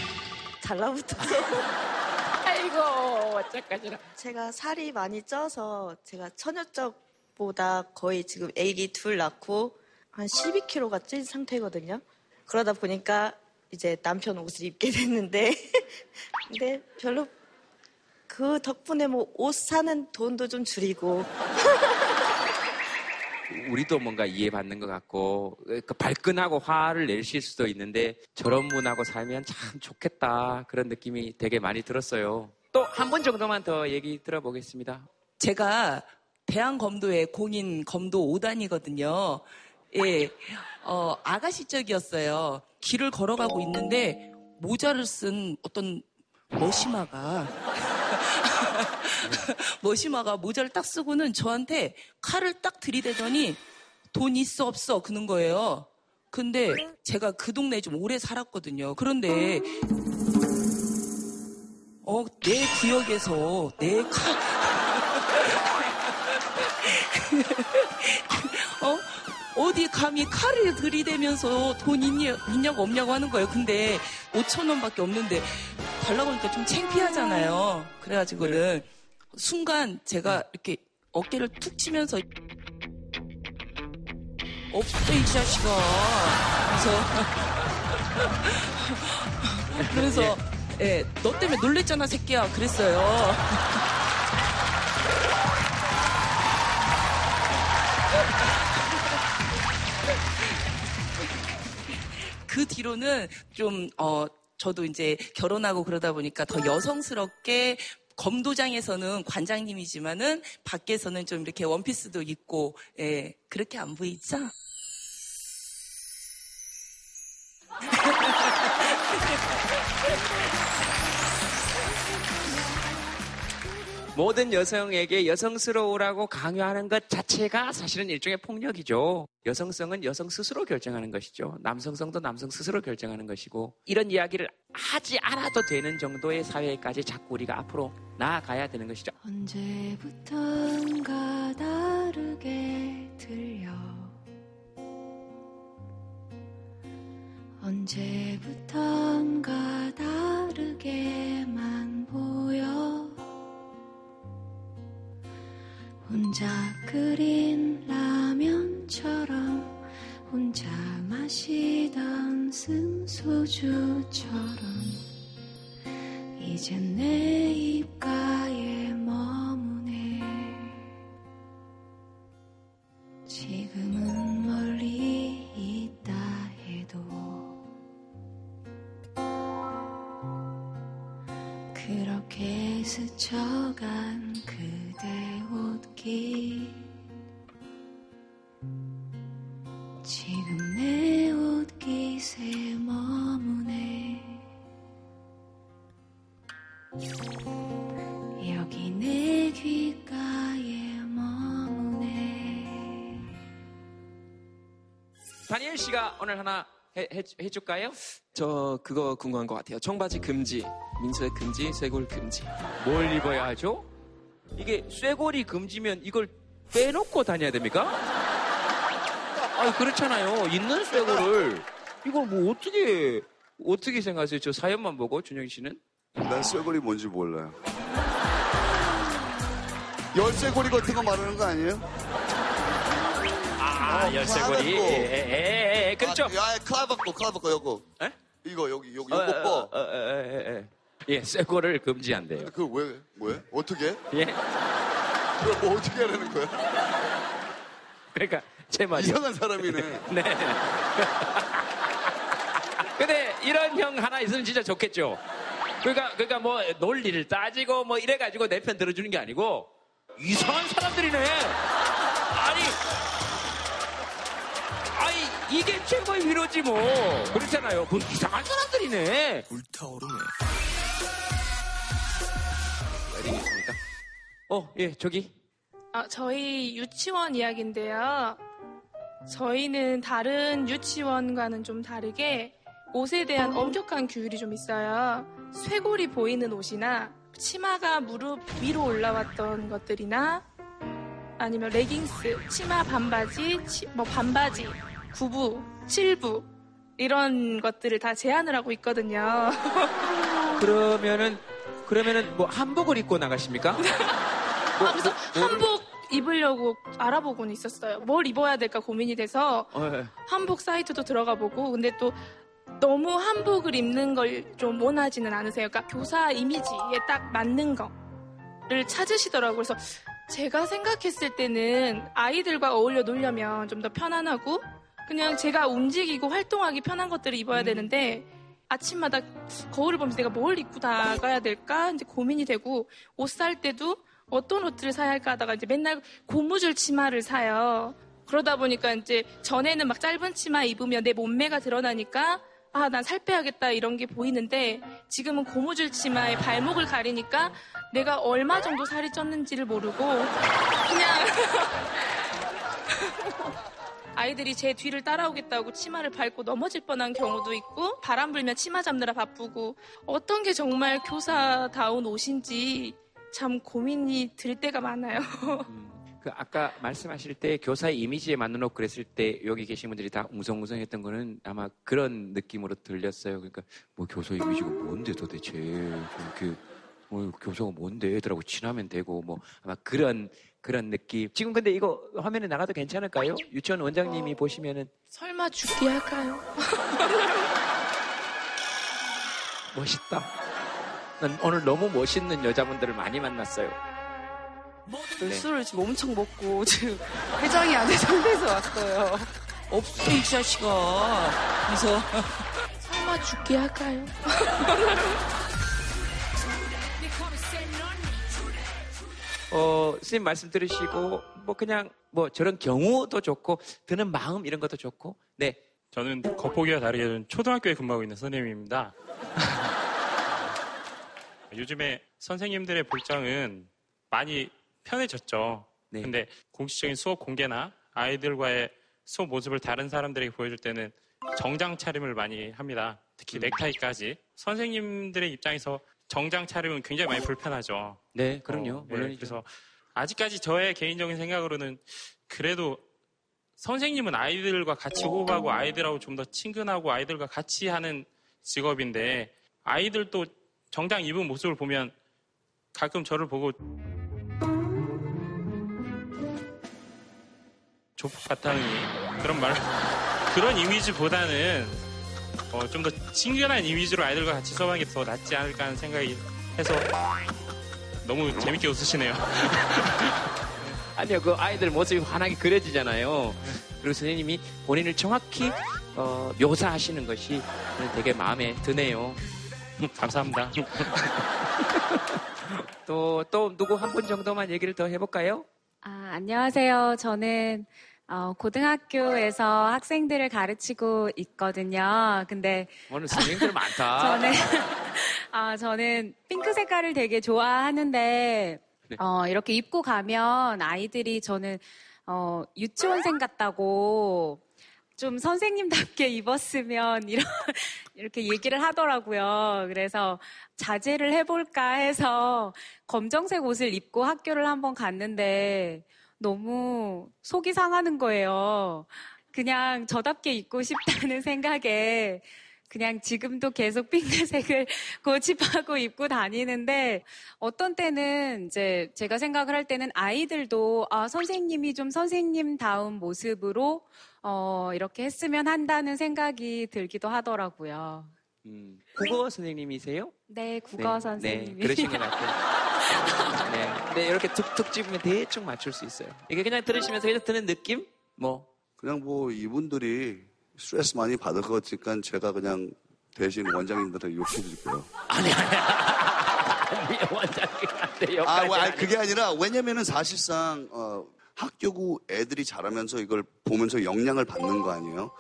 달라붙어서. 어떡하시나. 제가 살이 많이 쪄서 제가 처녀적보다 거의 지금 애기 둘 낳고 한 12kg가 찐 상태거든요. 그러다 보니까 이제 남편 옷을 입게 됐는데, 근데 별로 그 덕분에 뭐 옷 사는 돈도 좀 줄이고, 우리도 뭔가 이해받는 것 같고 그 발끈하고 화를 내실 수도 있는데 저런 분하고 살면 참 좋겠다 그런 느낌이 되게 많이 들었어요. 또한분 정도만 더 얘기 들어보겠습니다. 제가 대한검도의 공인 검도 5단이거든요. 예, 어, 아가씨 쪽이었어요. 길을 걸어가고 있는데 모자를 쓴 어떤 머시마가 머시마가 모자를 딱 쓰고는 저한테 칼을 딱 들이대더니 돈 있어 없어 그는 거예요. 근데 제가 그 동네에 좀 오래 살았거든요. 그런데 어, 내 구역에서 내 카, 어? 어디 감히 칼을 들이대면서 돈 있냐, 있냐 고 없냐고 하는 거예요. 근데 5천 원밖에 없는데 달라고 하니까 좀 창피하잖아요. 그래가지고는 순간 제가 이렇게 어깨를 툭 치면서 없어 이 자식아. 그래서 그래서 예, 너 때문에 놀랬잖아 새끼야. 그랬어요. 그 뒤로는 좀, 어, 저도 이제 결혼하고 그러다 보니까 더 여성스럽게 검도장에서는 관장님이지만은 밖에서는 좀 이렇게 원피스도 입고, 예, 그렇게 안 보이죠? 모든 여성에게 여성스러우라고 강요하는 것 자체가 사실은 일종의 폭력이죠. 여성성은 여성 스스로 결정하는 것이죠. 남성성도 남성 스스로 결정하는 것이고 이런 이야기를 하지 않아도 되는 정도의 사회까지 자꾸 우리가 앞으로 나아가야 되는 것이죠. 언제부턴가 다르게 들려 언제부턴가 다르게만 보여? 혼자 끓인 라면처럼 혼자 마시던 쓴소주처럼 이젠 내 입가에 머무네. 지금은 그렇게 스쳐간 그대 옷깃 지금 내 옷깃에 머무네 여기 내 귓가에 머무네 다니엘 씨가 오늘 하나 해, 해, 해줄까요? 저 그거 궁금한 것 같아요. 청바지 금지, 민소의 금지, 쇄골 금지. 뭘 입어야 하죠? 이게 쇠골이 금지면 이걸 빼놓고 다녀야 됩니까? 아 그렇잖아요. 있는 쇠골을 이걸 뭐 어떻게 어떻게 생각하세요? 저 사연만 보고 준영 씨는? 난 쇠고리 뭔지 몰라요. 열쇠고리 같은 거 말하는 거 아니에요? 아 어, 열쇠고리. 클라베코. 예, 예, 예, 예, 그렇죠. 아, 야, 클라바코, 클라바코, 요거. 이거, 여기, 여기, 어, 요거 어, 뻐. 어, 어, 어, 어, 어. 예, 쇠골을 금지한대요. 그 왜, 왜? 어떻게? 예. 그걸 뭐 어떻게 하라는 거야? 그러니까 제 말이 이상한 사람이네. 네. 근데 이런 형 하나 있으면 진짜 좋겠죠. 그러니까 그러니까 뭐 논리를 따지고 뭐 이래 가지고 내 편 들어주는 게 아니고 이상한 사람들이네. 아니 아니 이게 최고의 위로지 뭐 그렇잖아요. 그 이상한 사람들이네. 불타오르네. 있습니까? 어, 예, 저기. 아, 저희 유치원 이야기인데요. 저희는 다른 유치원과는 좀 다르게 옷에 대한 엄격한 규율이 좀 있어요. 쇄골이 보이는 옷이나 치마가 무릎 위로 올라왔던 것들이나 아니면 레깅스, 치마 반바지, 치- 뭐 반바지, 구부, 칠부 이런 것들을 다 제한을 하고 있거든요. 그러면은 그러면은 뭐 한복을 입고 나가십니까? 뭐, 아, 그래서 한복 입으려고 알아보고는 있었어요. 뭘 입어야 될까 고민이 돼서 어, 예. 한복 사이트도 들어가 보고 근데 또 너무 한복을 입는 걸 좀 원하지는 않으세요. 그러니까 교사 이미지에 딱 맞는 거를 찾으시더라고요. 그래서 제가 생각했을 때는 아이들과 어울려 놀려면 좀 더 편안하고 그냥 제가 움직이고 활동하기 편한 것들을 입어야 되는데 아침마다 거울을 보면서 내가 뭘 입고 나가야 될까 이제 고민이 되고 옷 살 때도 어떤 옷들을 사야 할까 하다가 이제 맨날 고무줄 치마를 사요. 그러다 보니까 이제 전에는 막 짧은 치마 입으면 내 몸매가 드러나니까 아, 난 살 빼야겠다 이런 게 보이는데 지금은 고무줄 치마에 발목을 가리니까 내가 얼마 정도 살이 쪘는지를 모르고 그냥 아이들이 제 뒤를 따라오겠다고 치마를 밟고 넘어질 뻔한 경우도 있고 바람 불면 치마 잡느라 바쁘고 어떤 게 정말 교사다운 옷인지 참 고민이 들 때가 많아요. 그 아까 말씀하실 때 교사의 이미지에 맞는 옷 그랬을 때 여기 계신 분들이 다 웅성웅성했던 거는 아마 그런 느낌으로 들렸어요. 그러니까 뭐 교사 이미지가 뭔데 도대체 그뭐 교사가 뭔데 애들하고 친하면 되고 뭐 아마 그런 그런 느낌. 지금 근데 이거 화면에 나가도 괜찮을까요? 유치원 원장님이 보시면은 설마 죽게 할까요? 멋있다. 난 오늘 너무 멋있는 여자분들을 많이 만났어요. 저 네. 술을 지금 엄청 먹고 지금 회장이 안 된 상태에서 왔어요. 없어 이 자식아. 그래서 설마 죽게 할까요? 어, 선생님 말씀 들으시고, 뭐, 그냥, 뭐, 저런 경우도 좋고, 드는 마음 이런 것도 좋고, 네. 저는 겉보기와 다르게 는 초등학교에 근무하고 있는 선생님입니다. 요즘에 선생님들의 복장은 많이 편해졌죠. 근데 공식적인 수업 공개나 아이들과의 수업 모습을 다른 사람들에게 보여줄 때는 정장 차림을 많이 합니다. 특히 넥타이까지. 선생님들의 입장에서 정장 차림은 굉장히 많이 불편하죠. 네, 그럼요. 어, 네, 물론이죠. 그래서 아직까지 저의 개인적인 생각으로는 그래도 선생님은 아이들과 같이 호흡하고 아이들하고 좀 더 친근하고 아이들과 같이 하는 직업인데 아이들도 정장 입은 모습을 보면 가끔 저를 보고 조폭 같다는 그런 말 그런 이미지보다는 어, 좀 더 친근한 이미지로 아이들과 같이 수업하는 게 더 낫지 않을까 하는 생각이 해서 너무 재밌게 웃으시네요. 아니요, 그 아이들 모습이 환하게 그려지잖아요. 그리고 선생님이 본인을 정확히 어, 묘사하시는 것이 되게 마음에 드네요. 감사합니다. 또, 또 누구 한 분 정도만 얘기를 더 해볼까요? 아, 안녕하세요. 저는 어, 고등학교에서 학생들을 가르치고 있거든요. 근데 오늘 선생님들 많다. 저는 아, 저는 핑크 색깔을 되게 좋아하는데 네. 어, 이렇게 입고 가면 아이들이 저는 어, 유치원생 같다고 좀 선생님답게 입었으면 이런 이렇게 얘기를 하더라고요. 그래서 자제를 해볼까 해서 검정색 옷을 입고 학교를 한번 갔는데 너무 속이 상하는 거예요. 그냥 저답게 입고 싶다는 생각에 그냥 지금도 계속 핑크색을 고집하고 입고 다니는데 어떤 때는 이제 제가 생각을 할 때는 아이들도 아, 선생님이 좀 선생님다운 모습으로 어, 이렇게 했으면 한다는 생각이 들기도 하더라고요. 음, 국어 선생님이세요? 네, 국어 네, 선생님이. 네, 그러신 것 같아요. 네, 네, 이렇게 툭툭 집으면 대충 맞출 수 있어요. 이게 그냥 들으시면서 그냥 드는 느낌? 뭐. 그냥 뭐 이분들이 스트레스 많이 받을 것 같으니까 제가 그냥 대신 원장님들한테 욕해 드릴게요. 아니, 아니. 아니, 원장님한테 아, 뭐, 아니, 않- 그게 아니라 왜냐면은 사실상 어, 학교고 애들이 자라면서 이걸 보면서 영향을 받는 거 아니에요?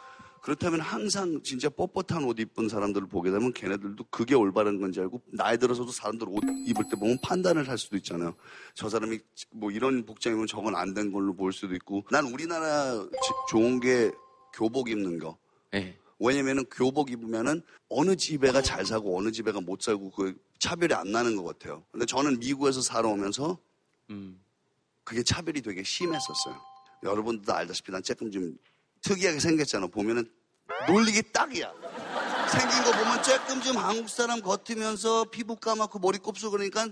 그렇다면 항상 진짜 뻣뻣한 옷 입은 사람들을 보게 되면 걔네들도 그게 올바른 건지 알고 나이 들어서도 사람들 옷 입을 때 보면 판단을 할 수도 있잖아요. 저 사람이 뭐 이런 복장이면 저건 안 된 걸로 볼 수도 있고 난 우리나라 지- 좋은 게 교복 입는 거. 네. 왜냐면은 교복 입으면은 어느 집애가 잘 사고 어느 집애가 못 살고 그 차별이 안 나는 것 같아요. 근데 저는 미국에서 살아오면서 음. 그게 차별이 되게 심했었어요. 여러분들도 알다시피 난 조금 좀 특이하게 생겼잖아. 보면은 놀리기 딱이야. 생긴 거 보면 조금 좀 한국 사람 같으면서 피부 까맣고 머리 곱슬 그러니까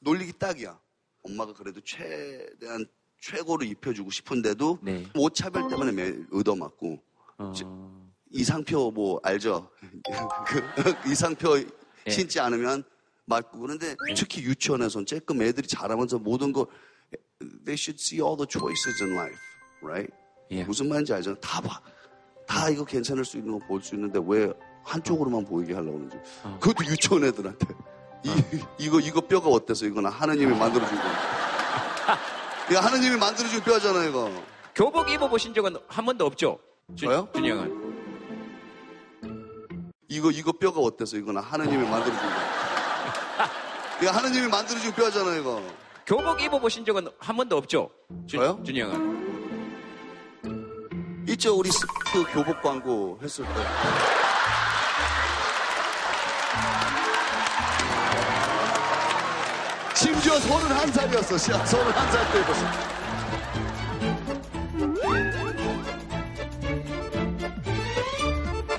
놀리기 딱이야. 엄마가 그래도 최대한 최고로 입혀주고 싶은데도 옷 차별 때문에 매일 얻어맞고 이상표 뭐 알죠? 그 이상표 신지 않으면 맞고 그런데 특히 유치원에서는 조금 애들이 자라면서 모든 거 they should see all the choices in life, right? 무슨 말인지 알죠? 다 봐. 다 이거 괜찮을 수 있는 거 볼 수 있는데 왜 한쪽으로만 보이게 하려고 그러는지. 그것도 유치원 애들한테. 이, 이거, 이거 뼈가 어때서 이거는 하느님이 만들어준 거. 이거 하느님이 만들어준 뼈잖아, 이거. 교복 입어보신 적은 한 번도 없죠? 저요? 준이 형은. 이거, 이거 뼈가 어때서 이거는 하느님이 만들어준 거. 이거 하느님이 만들어준 뼈잖아, 이거. 교복 입어보신 적은 한 번도 없죠? 준, 저요? 준이 형은. 있죠? 우리 스프 교복 광고 했을 때. 심지어 31살이었어. 31살 때 입었어.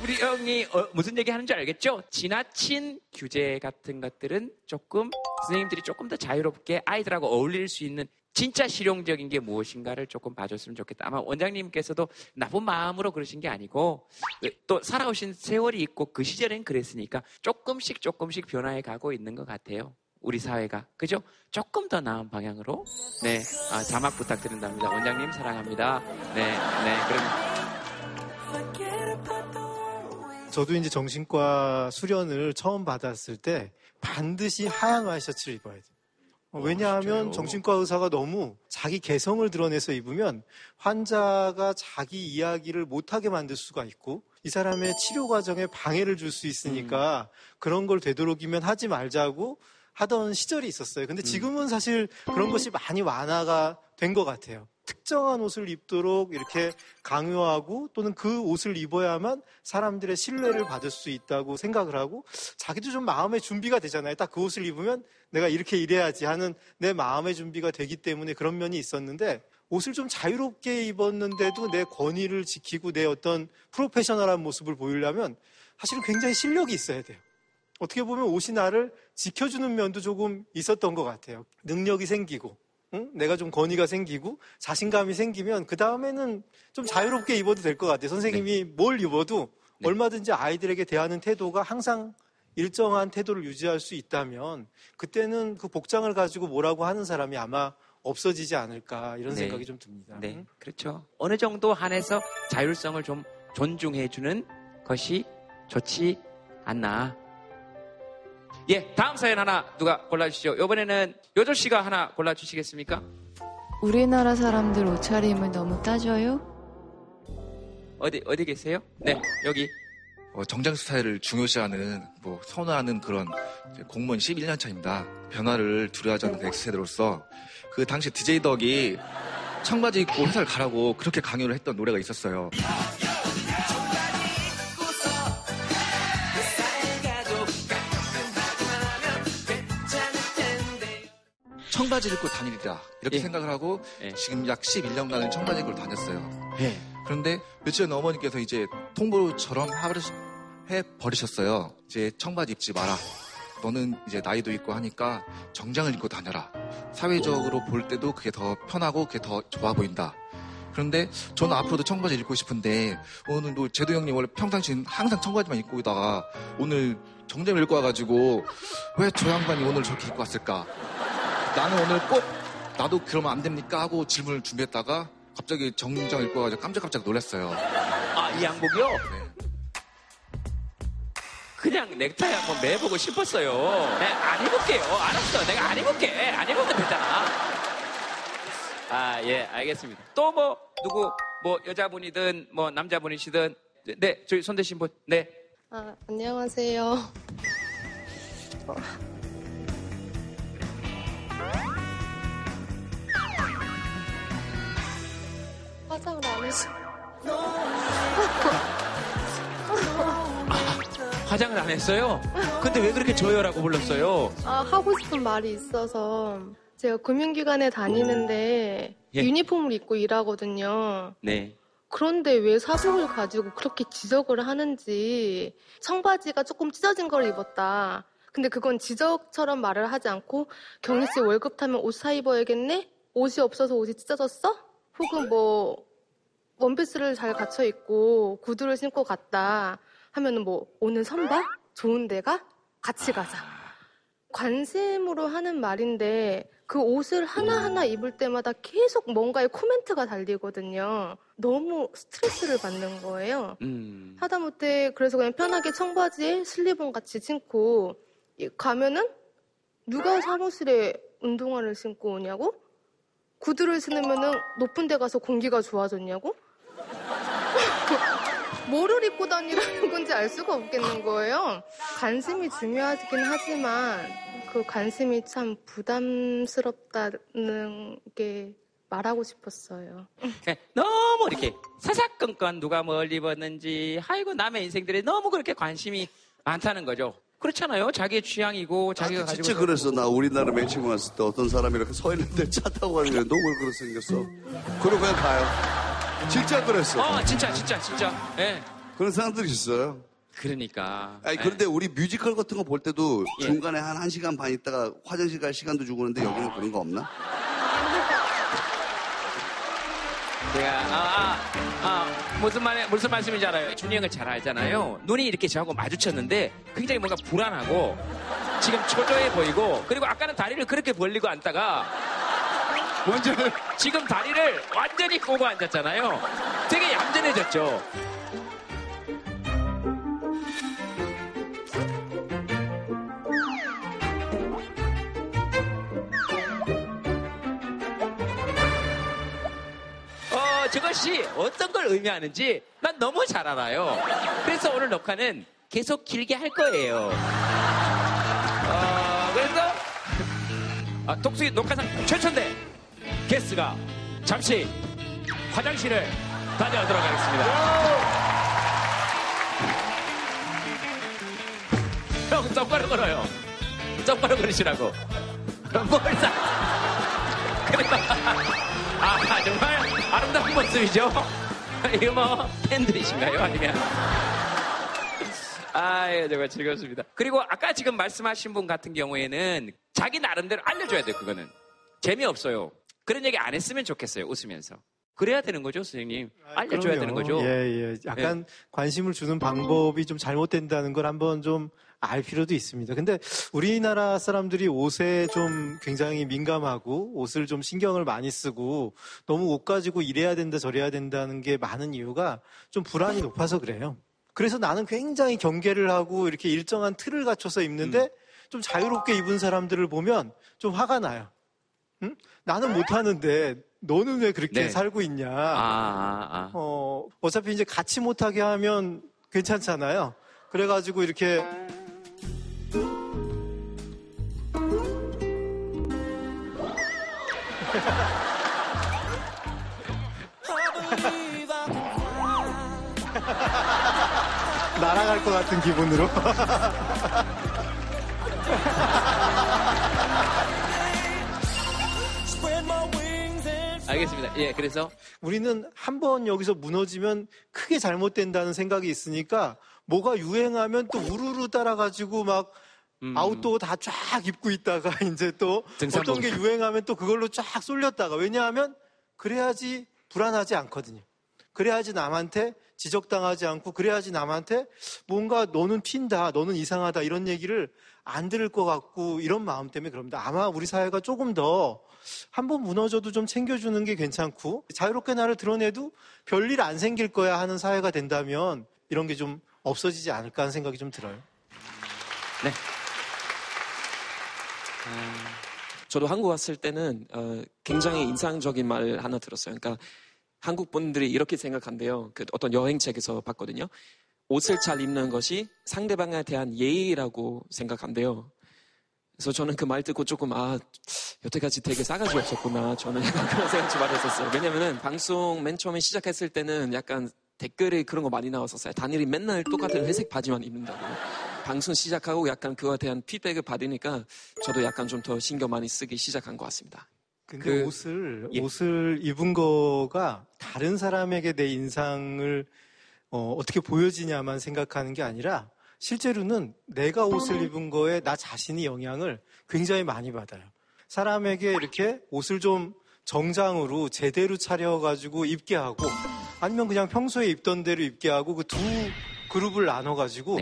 우리 형이 어, 무슨 얘기 하는 줄 알겠죠? 지나친 규제 같은 것들은 조금 선생님들이 조금 더 자유롭게 아이들하고 어울릴 수 있는 진짜 실용적인 게 무엇인가를 조금 봐줬으면 좋겠다. 아마 원장님께서도 나쁜 마음으로 그러신 게 아니고 또 살아오신 세월이 있고 그 시절엔 그랬으니까 조금씩 조금씩 변화해 가고 있는 것 같아요. 우리 사회가 그죠? 조금 더 나은 방향으로 네 아, 자막 부탁드린답니다. 원장님 사랑합니다. 네, 네 그럼 저도 이제 정신과 수련을 처음 받았을 때 반드시 하얀 와이셔츠를 입어야 돼요. 어, 왜냐하면 정신과 의사가 너무 자기 개성을 드러내서 입으면 환자가 자기 이야기를 못하게 만들 수가 있고 이 사람의 치료 과정에 방해를 줄 수 있으니까 그런 걸 되도록이면 하지 말자고 하던 시절이 있었어요. 근데 지금은 사실 그런 것이 많이 완화가 된 것 같아요. 특정한 옷을 입도록 이렇게 강요하고 또는 그 옷을 입어야만 사람들의 신뢰를 받을 수 있다고 생각을 하고 자기도 좀 마음의 준비가 되잖아요. 딱 그 옷을 입으면 내가 이렇게 일해야지 하는 내 마음의 준비가 되기 때문에 그런 면이 있었는데 옷을 좀 자유롭게 입었는데도 내 권위를 지키고 내 어떤 프로페셔널한 모습을 보이려면 사실은 굉장히 실력이 있어야 돼요. 어떻게 보면 옷이 나를 지켜주는 면도 조금 있었던 것 같아요. 능력이 생기고, 응? 내가 좀 권위가 생기고, 자신감이 생기면, 그 다음에는 좀 자유롭게 입어도 될 것 같아요. 선생님이 뭘 입어도 얼마든지 아이들에게 대하는 태도가 항상 일정한 태도를 유지할 수 있다면, 그때는 그 복장을 가지고 뭐라고 하는 사람이 아마 없어지지 않을까, 이런 네. 생각이 좀 듭니다. 네, 그렇죠. 어느 정도 한해서 자율성을 좀 존중해주는 것이 좋지 않나. 예, 다음 사연 하나 누가 골라주시죠. 이번에는 요조 씨가 하나 골라주시겠습니까? 우리나라 사람들 옷차림을 너무 따져요? 어디 어디 계세요? 네, 여기. 어, 정장 스타일을 중요시하는 뭐 선호하는 그런 공무원 11년 차입니다. 변화를 두려워하지 않는 X세대로서 그 당시 DJ 덕이 청바지 입고 회사를 가라고 그렇게 강요를 했던 노래가 있었어요. 청바지를 입고 다니리라 이렇게 생각을 하고 지금 약 11년간을 청바지 입고 다녔어요. 그런데 며칠 전 어머니께서 이제 통보처럼 해 버리셨어요. 이제 청바지 입지 마라. 너는 이제 나이도 있고 하니까 정장을 입고 다녀라. 사회적으로 볼 때도 그게 더 편하고 그게 더 좋아 보인다. 그런데 저는 앞으로도 청바지 입고 싶은데 오늘도 제도 형님 원래 평상시엔 항상 청바지만 입고 있다가 오늘 정장을 입고 와가지고 왜 저 양반이 오늘 저렇게 입고 왔을까? 나는 오늘 꼭 나도 그러면 안 됩니까? 하고 질문을 준비했다가 갑자기 정장 입고 와가지고 깜짝깜짝 놀랐어요. 아, 이 양복이요? 그냥 넥타이 한번 매보고 싶었어요. 네, 안 입을게요. 알았어. 내가 안 입을게. 안 입으면 되잖아. 아, 예, 알겠습니다. 또 뭐, 누구, 뭐, 여자분이든, 뭐, 남자분이시든, 네, 저희 손 대신 분, 네. 아, 안녕하세요. 어. 화장을 안 해서. 화장을 안 했어요? 근데 왜 그렇게 저요라고 불렀어요? 아, 하고 싶은 말이 있어서 제가 금융기관에 다니는데 예. 유니폼을 입고 일하거든요. 네. 그런데 왜 사복을 가지고 그렇게 지적을 하는지 청바지가 조금 찢어진 걸 입었다. 근데 그건 지적처럼 말을 하지 않고 경희 씨 월급 타면 옷 사 입어야겠네? 옷이 없어서 옷이 찢어졌어? 혹은 뭐 원피스를 잘 갖춰 입고 구두를 신고 갔다 하면은 뭐 오늘 선박? 좋은 데가? 같이 가자. 관심으로 하는 말인데 그 옷을 하나하나 입을 때마다 계속 뭔가의 코멘트가 달리거든요. 너무 스트레스를 받는 거예요. 음. 하다못해 그래서 그냥 편하게 청바지에 슬리본 같이 신고 이- 가면은 누가 사무실에 운동화를 신고 오냐고? 구두를 신으면은 높은 데 가서 공기가 좋아졌냐고? 뭐를 입고 다니는 건지 알 수가 없겠는 거예요. 관심이 중요하긴 하지만 그 관심이 참 부담스럽다는 게 말하고 싶었어요. 그러니까 너무 이렇게 사사건건 누가 뭘 입었는지 아이고 남의 인생들에 너무 그렇게 관심이 많다는 거죠. 그렇잖아요. 자기의 취향이고 자기가 가지고 진짜 그랬어. 나 우리나라 매칭 왔을 때 어떤 사람이 이렇게 서 있는데 차 타고 가는 거야. 너왜 그렇게 생겼어? 그러고 그냥 가요. 진짜 그랬어. 어, 진짜, 진짜, 진짜. 예. 그런 사람들이 있어요. 그러니까. 아니, 그런데 우리 뮤지컬 같은 거 볼 때도 예. 중간에 한 1시간 반 있다가 화장실 갈 시간도 주고 그러는데 여기는 그런 거 없나? 제가 아, 아, 아, 무슨 말 무슨 말씀인지 알아요. 준이 형을 잘 알잖아요. 눈이 이렇게 저하고 마주쳤는데 굉장히 뭔가 불안하고 지금 초조해 보이고 그리고 아까는 다리를 그렇게 벌리고 앉다가 완전히 지금 다리를 완전히 꼬고 앉았잖아요. 되게 얌전해졌죠. 어, 저것이 어떤 걸 의미하는지 난 너무 잘 알아요. 그래서 오늘 녹화는 계속 길게 할 거예요. 어, 그래서 아, 독수리 녹화상 최천대 게스트가 잠시 화장실을 다녀오도록 하겠습니다. 형, 똑바로 걸어요. 똑바로 걸으시라고. 뭘 사? 아, 정말 아름다운 모습이죠? 이거 뭐, 팬들이신가요? 아니면? 아, 정말 즐겁습니다. 그리고 아까 지금 말씀하신 분 같은 경우에는 자기 나름대로 알려줘야 돼요, 그거는. 재미없어요. 그런 얘기 안 했으면 좋겠어요, 웃으면서. 그래야 되는 거죠, 선생님. 알려줘야 그럼요. 되는 거죠. 예, 예. 약간 관심을 주는 방법이 좀 잘못된다는 걸 한번 좀 알 필요도 있습니다. 근데 우리나라 사람들이 옷에 좀 굉장히 민감하고 옷을 좀 신경을 많이 쓰고 너무 옷 가지고 이래야 된다 저래야 된다는 게 많은 이유가 좀 불안이 높아서 그래요. 그래서 나는 굉장히 경계를 하고 이렇게 일정한 틀을 갖춰서 입는데 좀 자유롭게 입은 사람들을 보면 좀 화가 나요. 응? 나는 못하는데 너는 왜 그렇게 네. 살고 있냐. 아, 아, 아. 어, 어차피 이제 같이 못하게 하면 괜찮잖아요. 그래가지고 이렇게 날아갈 것 같은 기분으로. 알겠습니다. 예, 그래서 우리는 한 번 여기서 무너지면 크게 잘못된다는 생각이 있으니까 뭐가 유행하면 또 우르르 따라가지고 막 아웃도어 다 쫙 입고 있다가 이제 또. 어떤 게 유행하면 또 그걸로 쫙 쏠렸다가 왜냐하면 그래야지 불안하지 않거든요. 그래야지 남한테 지적당하지 않고 그래야지 남한테 뭔가 너는 튄다, 너는 이상하다 이런 얘기를 안 들을 것 같고 이런 마음 때문에 그럽니다. 아마 우리 사회가 조금 더 한번 무너져도 좀 챙겨주는 게 괜찮고 자유롭게 나를 드러내도 별일 안 생길 거야 하는 사회가 된다면 이런 게 좀 없어지지 않을까 하는 생각이 좀 들어요. 네. 저도 한국 왔을 때는 어, 굉장히 인상적인 말 하나 들었어요. 그러니까 한국 분들이 이렇게 생각한대요. 그 어떤 여행책에서 봤거든요. 옷을 잘 입는 것이 상대방에 대한 예의라고 생각한대요. 그래서 저는 그 말 듣고 조금 아 여태까지 되게 싸가지 없었구나. 저는 약간 그런 생각 좀 많이 했었어요. 왜냐면은 방송 맨 처음에 시작했을 때는 약간 댓글에 그런 거 많이 나왔었어요. 단일이 맨날 똑같은 회색 바지만 입는다고. 방송 시작하고 약간 그거에 대한 피드백을 받으니까 저도 약간 좀 더 신경 많이 쓰기 시작한 것 같습니다. 근데 그- 옷을 예. 옷을 입은 거가 다른 사람에게 내 인상을 어, 어떻게 보여지냐만 생각하는 게 아니라 실제로는 내가 옷을 입은 거에 나 자신이 영향을 굉장히 많이 받아요. 사람에게 이렇게 옷을 좀 정장으로 제대로 차려가지고 입게 하고 아니면 그냥 평소에 입던 대로 입게 하고 그 두 그룹을 나눠가지고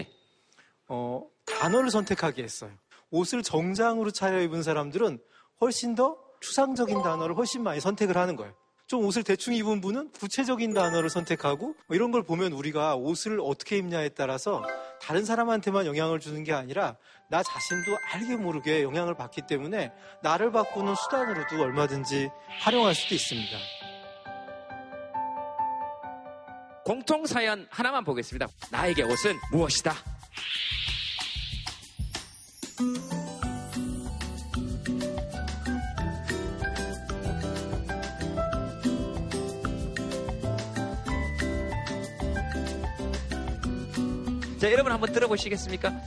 어, 단어를 선택하게 했어요. 옷을 정장으로 차려입은 사람들은 훨씬 더 추상적인 단어를 훨씬 많이 선택을 하는 거예요. 좀 옷을 대충 입은 분은 구체적인 단어를 선택하고 뭐 이런 걸 보면 우리가 옷을 어떻게 입냐에 따라서 다른 사람한테만 영향을 주는 게 아니라 나 자신도 알게 모르게 영향을 받기 때문에 나를 바꾸는 수단으로도 얼마든지 활용할 수도 있습니다. 공통 사연 하나만 보겠습니다. 나에게 옷은 무엇이다? 자, 여러분 한번 들어보시겠습니까?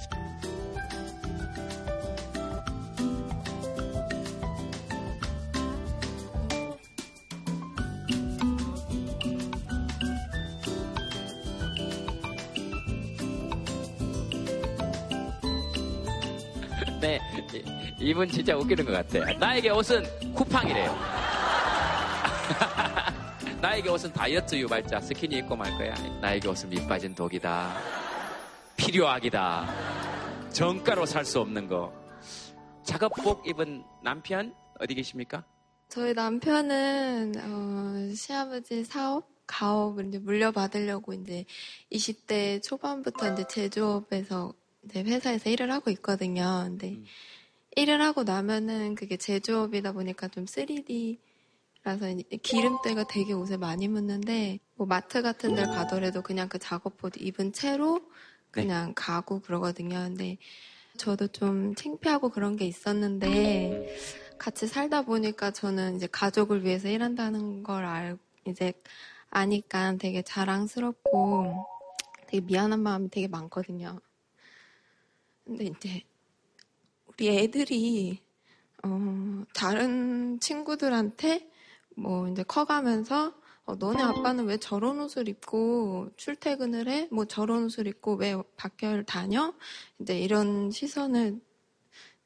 네, 이- 이분 진짜 웃기는 것 같아요. 나에게 옷은 쿠팡이래요. 나에게 옷은 다이어트 유발자 스키니 입고 말 거야. 나에게 옷은 밑 빠진 독이다. 필요하기다. 정가로 살 수 없는 거. 작업복 입은 남편 어디 계십니까? 저희 남편은 어, 시아버지 사업, 가업을 이제 물려받으려고 이제 20대 초반부터 이제 제조업에서 이제 회사에서 일을 하고 있거든요. 근데 일을 하고 나면은 그게 제조업이다 보니까 좀 3D라서 기름때가 되게 옷에 많이 묻는데 뭐 마트 같은 데 가더라도 그냥 그 작업복 입은 채로 그냥 가고 그러거든요. 근데 저도 좀 창피하고 그런 게 있었는데 같이 살다 보니까 저는 이제 가족을 위해서 일한다는 걸 알, 이제 아니까 되게 자랑스럽고 되게 미안한 마음이 되게 많거든요. 근데 이제 우리 애들이 어, 다른 친구들한테 뭐 이제 커가면서 어, 너네 아빠는 왜 저런 옷을 입고 출퇴근을 해? 뭐 저런 옷을 입고 왜 밖을 다녀? 이제 이런 시선을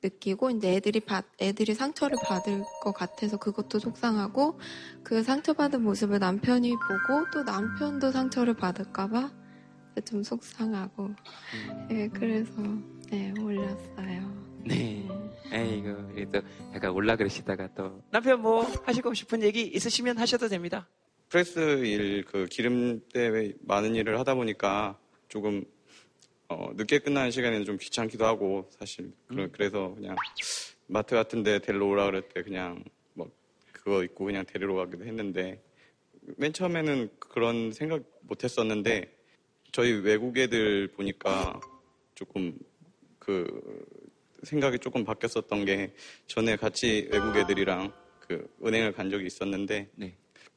느끼고 이제 애들이 받 애들이 상처를 받을 것 같아서 그것도 속상하고 그 상처받은 모습을 남편이 보고 또 남편도 상처를 받을까봐 좀 속상하고 예 그래서 네 올렸어요. 네. 에이구, 그래도 약간 올라 그러시다가 또 남편 뭐 하시고 싶은 얘기 있으시면 하셔도 됩니다. 프레스 일, 그 기름때 많은 일을 하다 보니까 조금 어, 늦게 끝나는 시간에는 좀 귀찮기도 하고 사실. 음. 그래, 서 그냥 마트 같은데 데리러 오라 그럴 때 그냥 뭐 그거 입고 그냥 데리러 가기도 했는데 맨 처음에는 그런 생각 못 했었는데 저희 외국 애들 보니까 조금 그 생각이 조금 바뀌었었던 게 전에 같이 외국 애들이랑 그 은행을 간 적이 있었는데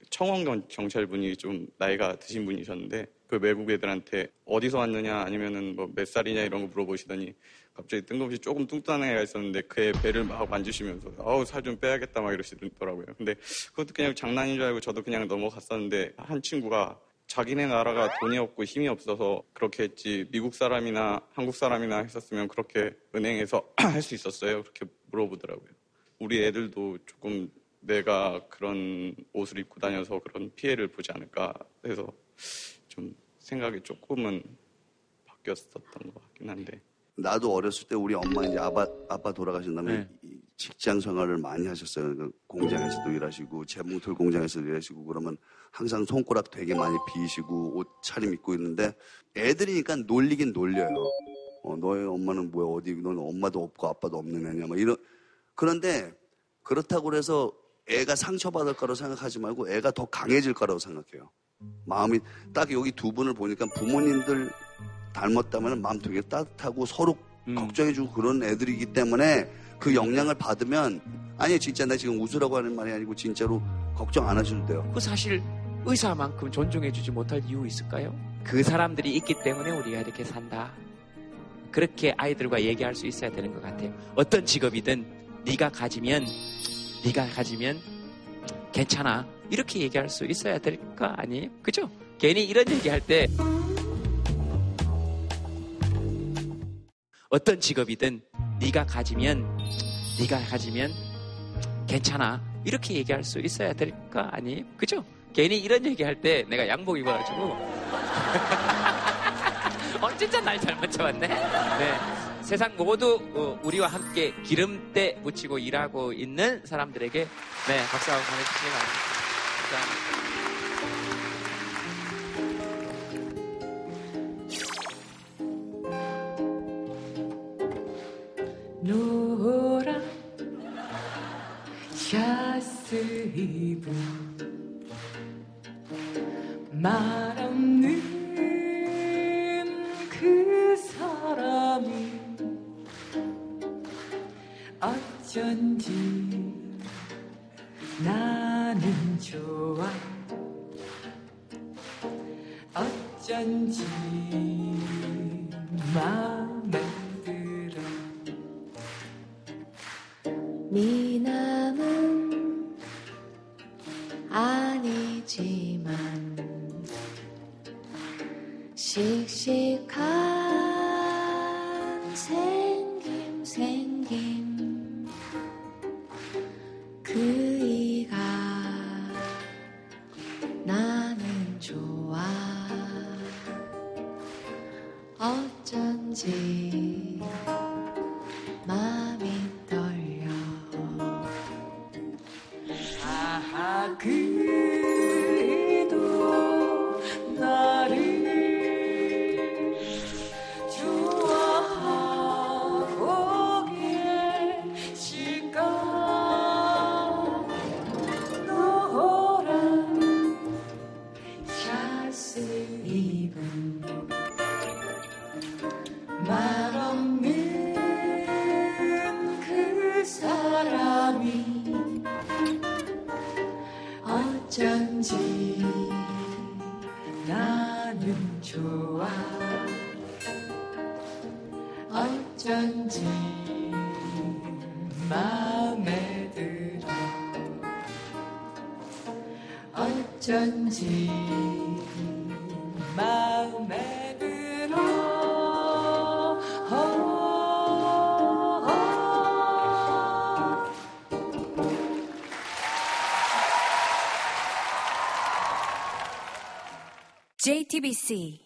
청원 경- 경찰분이 좀 나이가 드신 분이셨는데 그 외국 애들한테 어디서 왔느냐 아니면은 뭐 몇 살이냐 이런 거 물어보시더니 갑자기 뜬금없이 조금 뚱뚱한 애가 있었는데 그의 배를 막 만지시면서 아우 살 좀 빼야겠다 막 이러시더라고요. 근데 그것도 그냥 장난인 줄 알고 저도 그냥 넘어갔었는데 한 친구가 자기네 나라가 돈이 없고 힘이 없어서 그렇게 했지 미국 사람이나 한국 사람이나 했었으면 그렇게 은행에서 할 수 있었어요. 그렇게 물어보더라고요. 우리 애들도 조금 내가 그런 옷을 입고 다녀서 그런 피해를 보지 않을까 해서 좀 생각이 조금은 바뀌었었던 것 같긴 한데 나도 어렸을 때 우리 엄마 이제 아빠 아빠 돌아가신 다음에 이 직장 생활을 많이 하셨어요. 그 공장에서도 일하시고 재봉틀 공장에서도 일하시고 그러면 항상 손가락 되게 많이 비시고 옷 차림 입고 있는데 애들이니까 놀리긴 놀려요. 어, 너의 엄마는 뭐야 어디 너는 엄마도 없고 아빠도 없는 애냐 뭐 이런 그런데 그렇다고 해서 애가 상처받을 거라고 생각하지 말고 애가 더 강해질 거라고 생각해요. 마음이 딱 여기 두 분을 보니까 부모님들 닮았다면 마음 되게 따뜻하고 서로 걱정해주고 그런 애들이기 때문에 그 영향을 받으면 아니 진짜 나 지금 웃으라고 하는 말이 아니고 진짜로 걱정 안 하셔도 돼요. 그 사실 의사만큼 존중해주지 못할 이유 있을까요? 그 사람들이 있기 때문에 우리가 이렇게 산다. 그렇게 아이들과 얘기할 수 있어야 되는 것 같아요. 어떤 직업이든 네가 가지면 네가 가지면 괜찮아. 이렇게 얘기할 수 있어야 될 거 아니에요? 그죠? 괜히 이런 얘기할 때 어떤 직업이든 네가 가지면 네가 가지면 괜찮아. 이렇게 얘기할 수 있어야 될 거 아니에요? 그죠? 괜히 이런 얘기할 때 내가 양복 입어가지고 어 진짜 날 잘못 잡았네. 네. 세상 모두 어, 우리와 함께 기름때 묻히고 일하고 있는 사람들에게 네 박수 한번 보내주시기 바랍니다. 노란 샤스 입은 말 없는 그 사람이 어쩐지 나는 좋아. 어쩐지 마 see.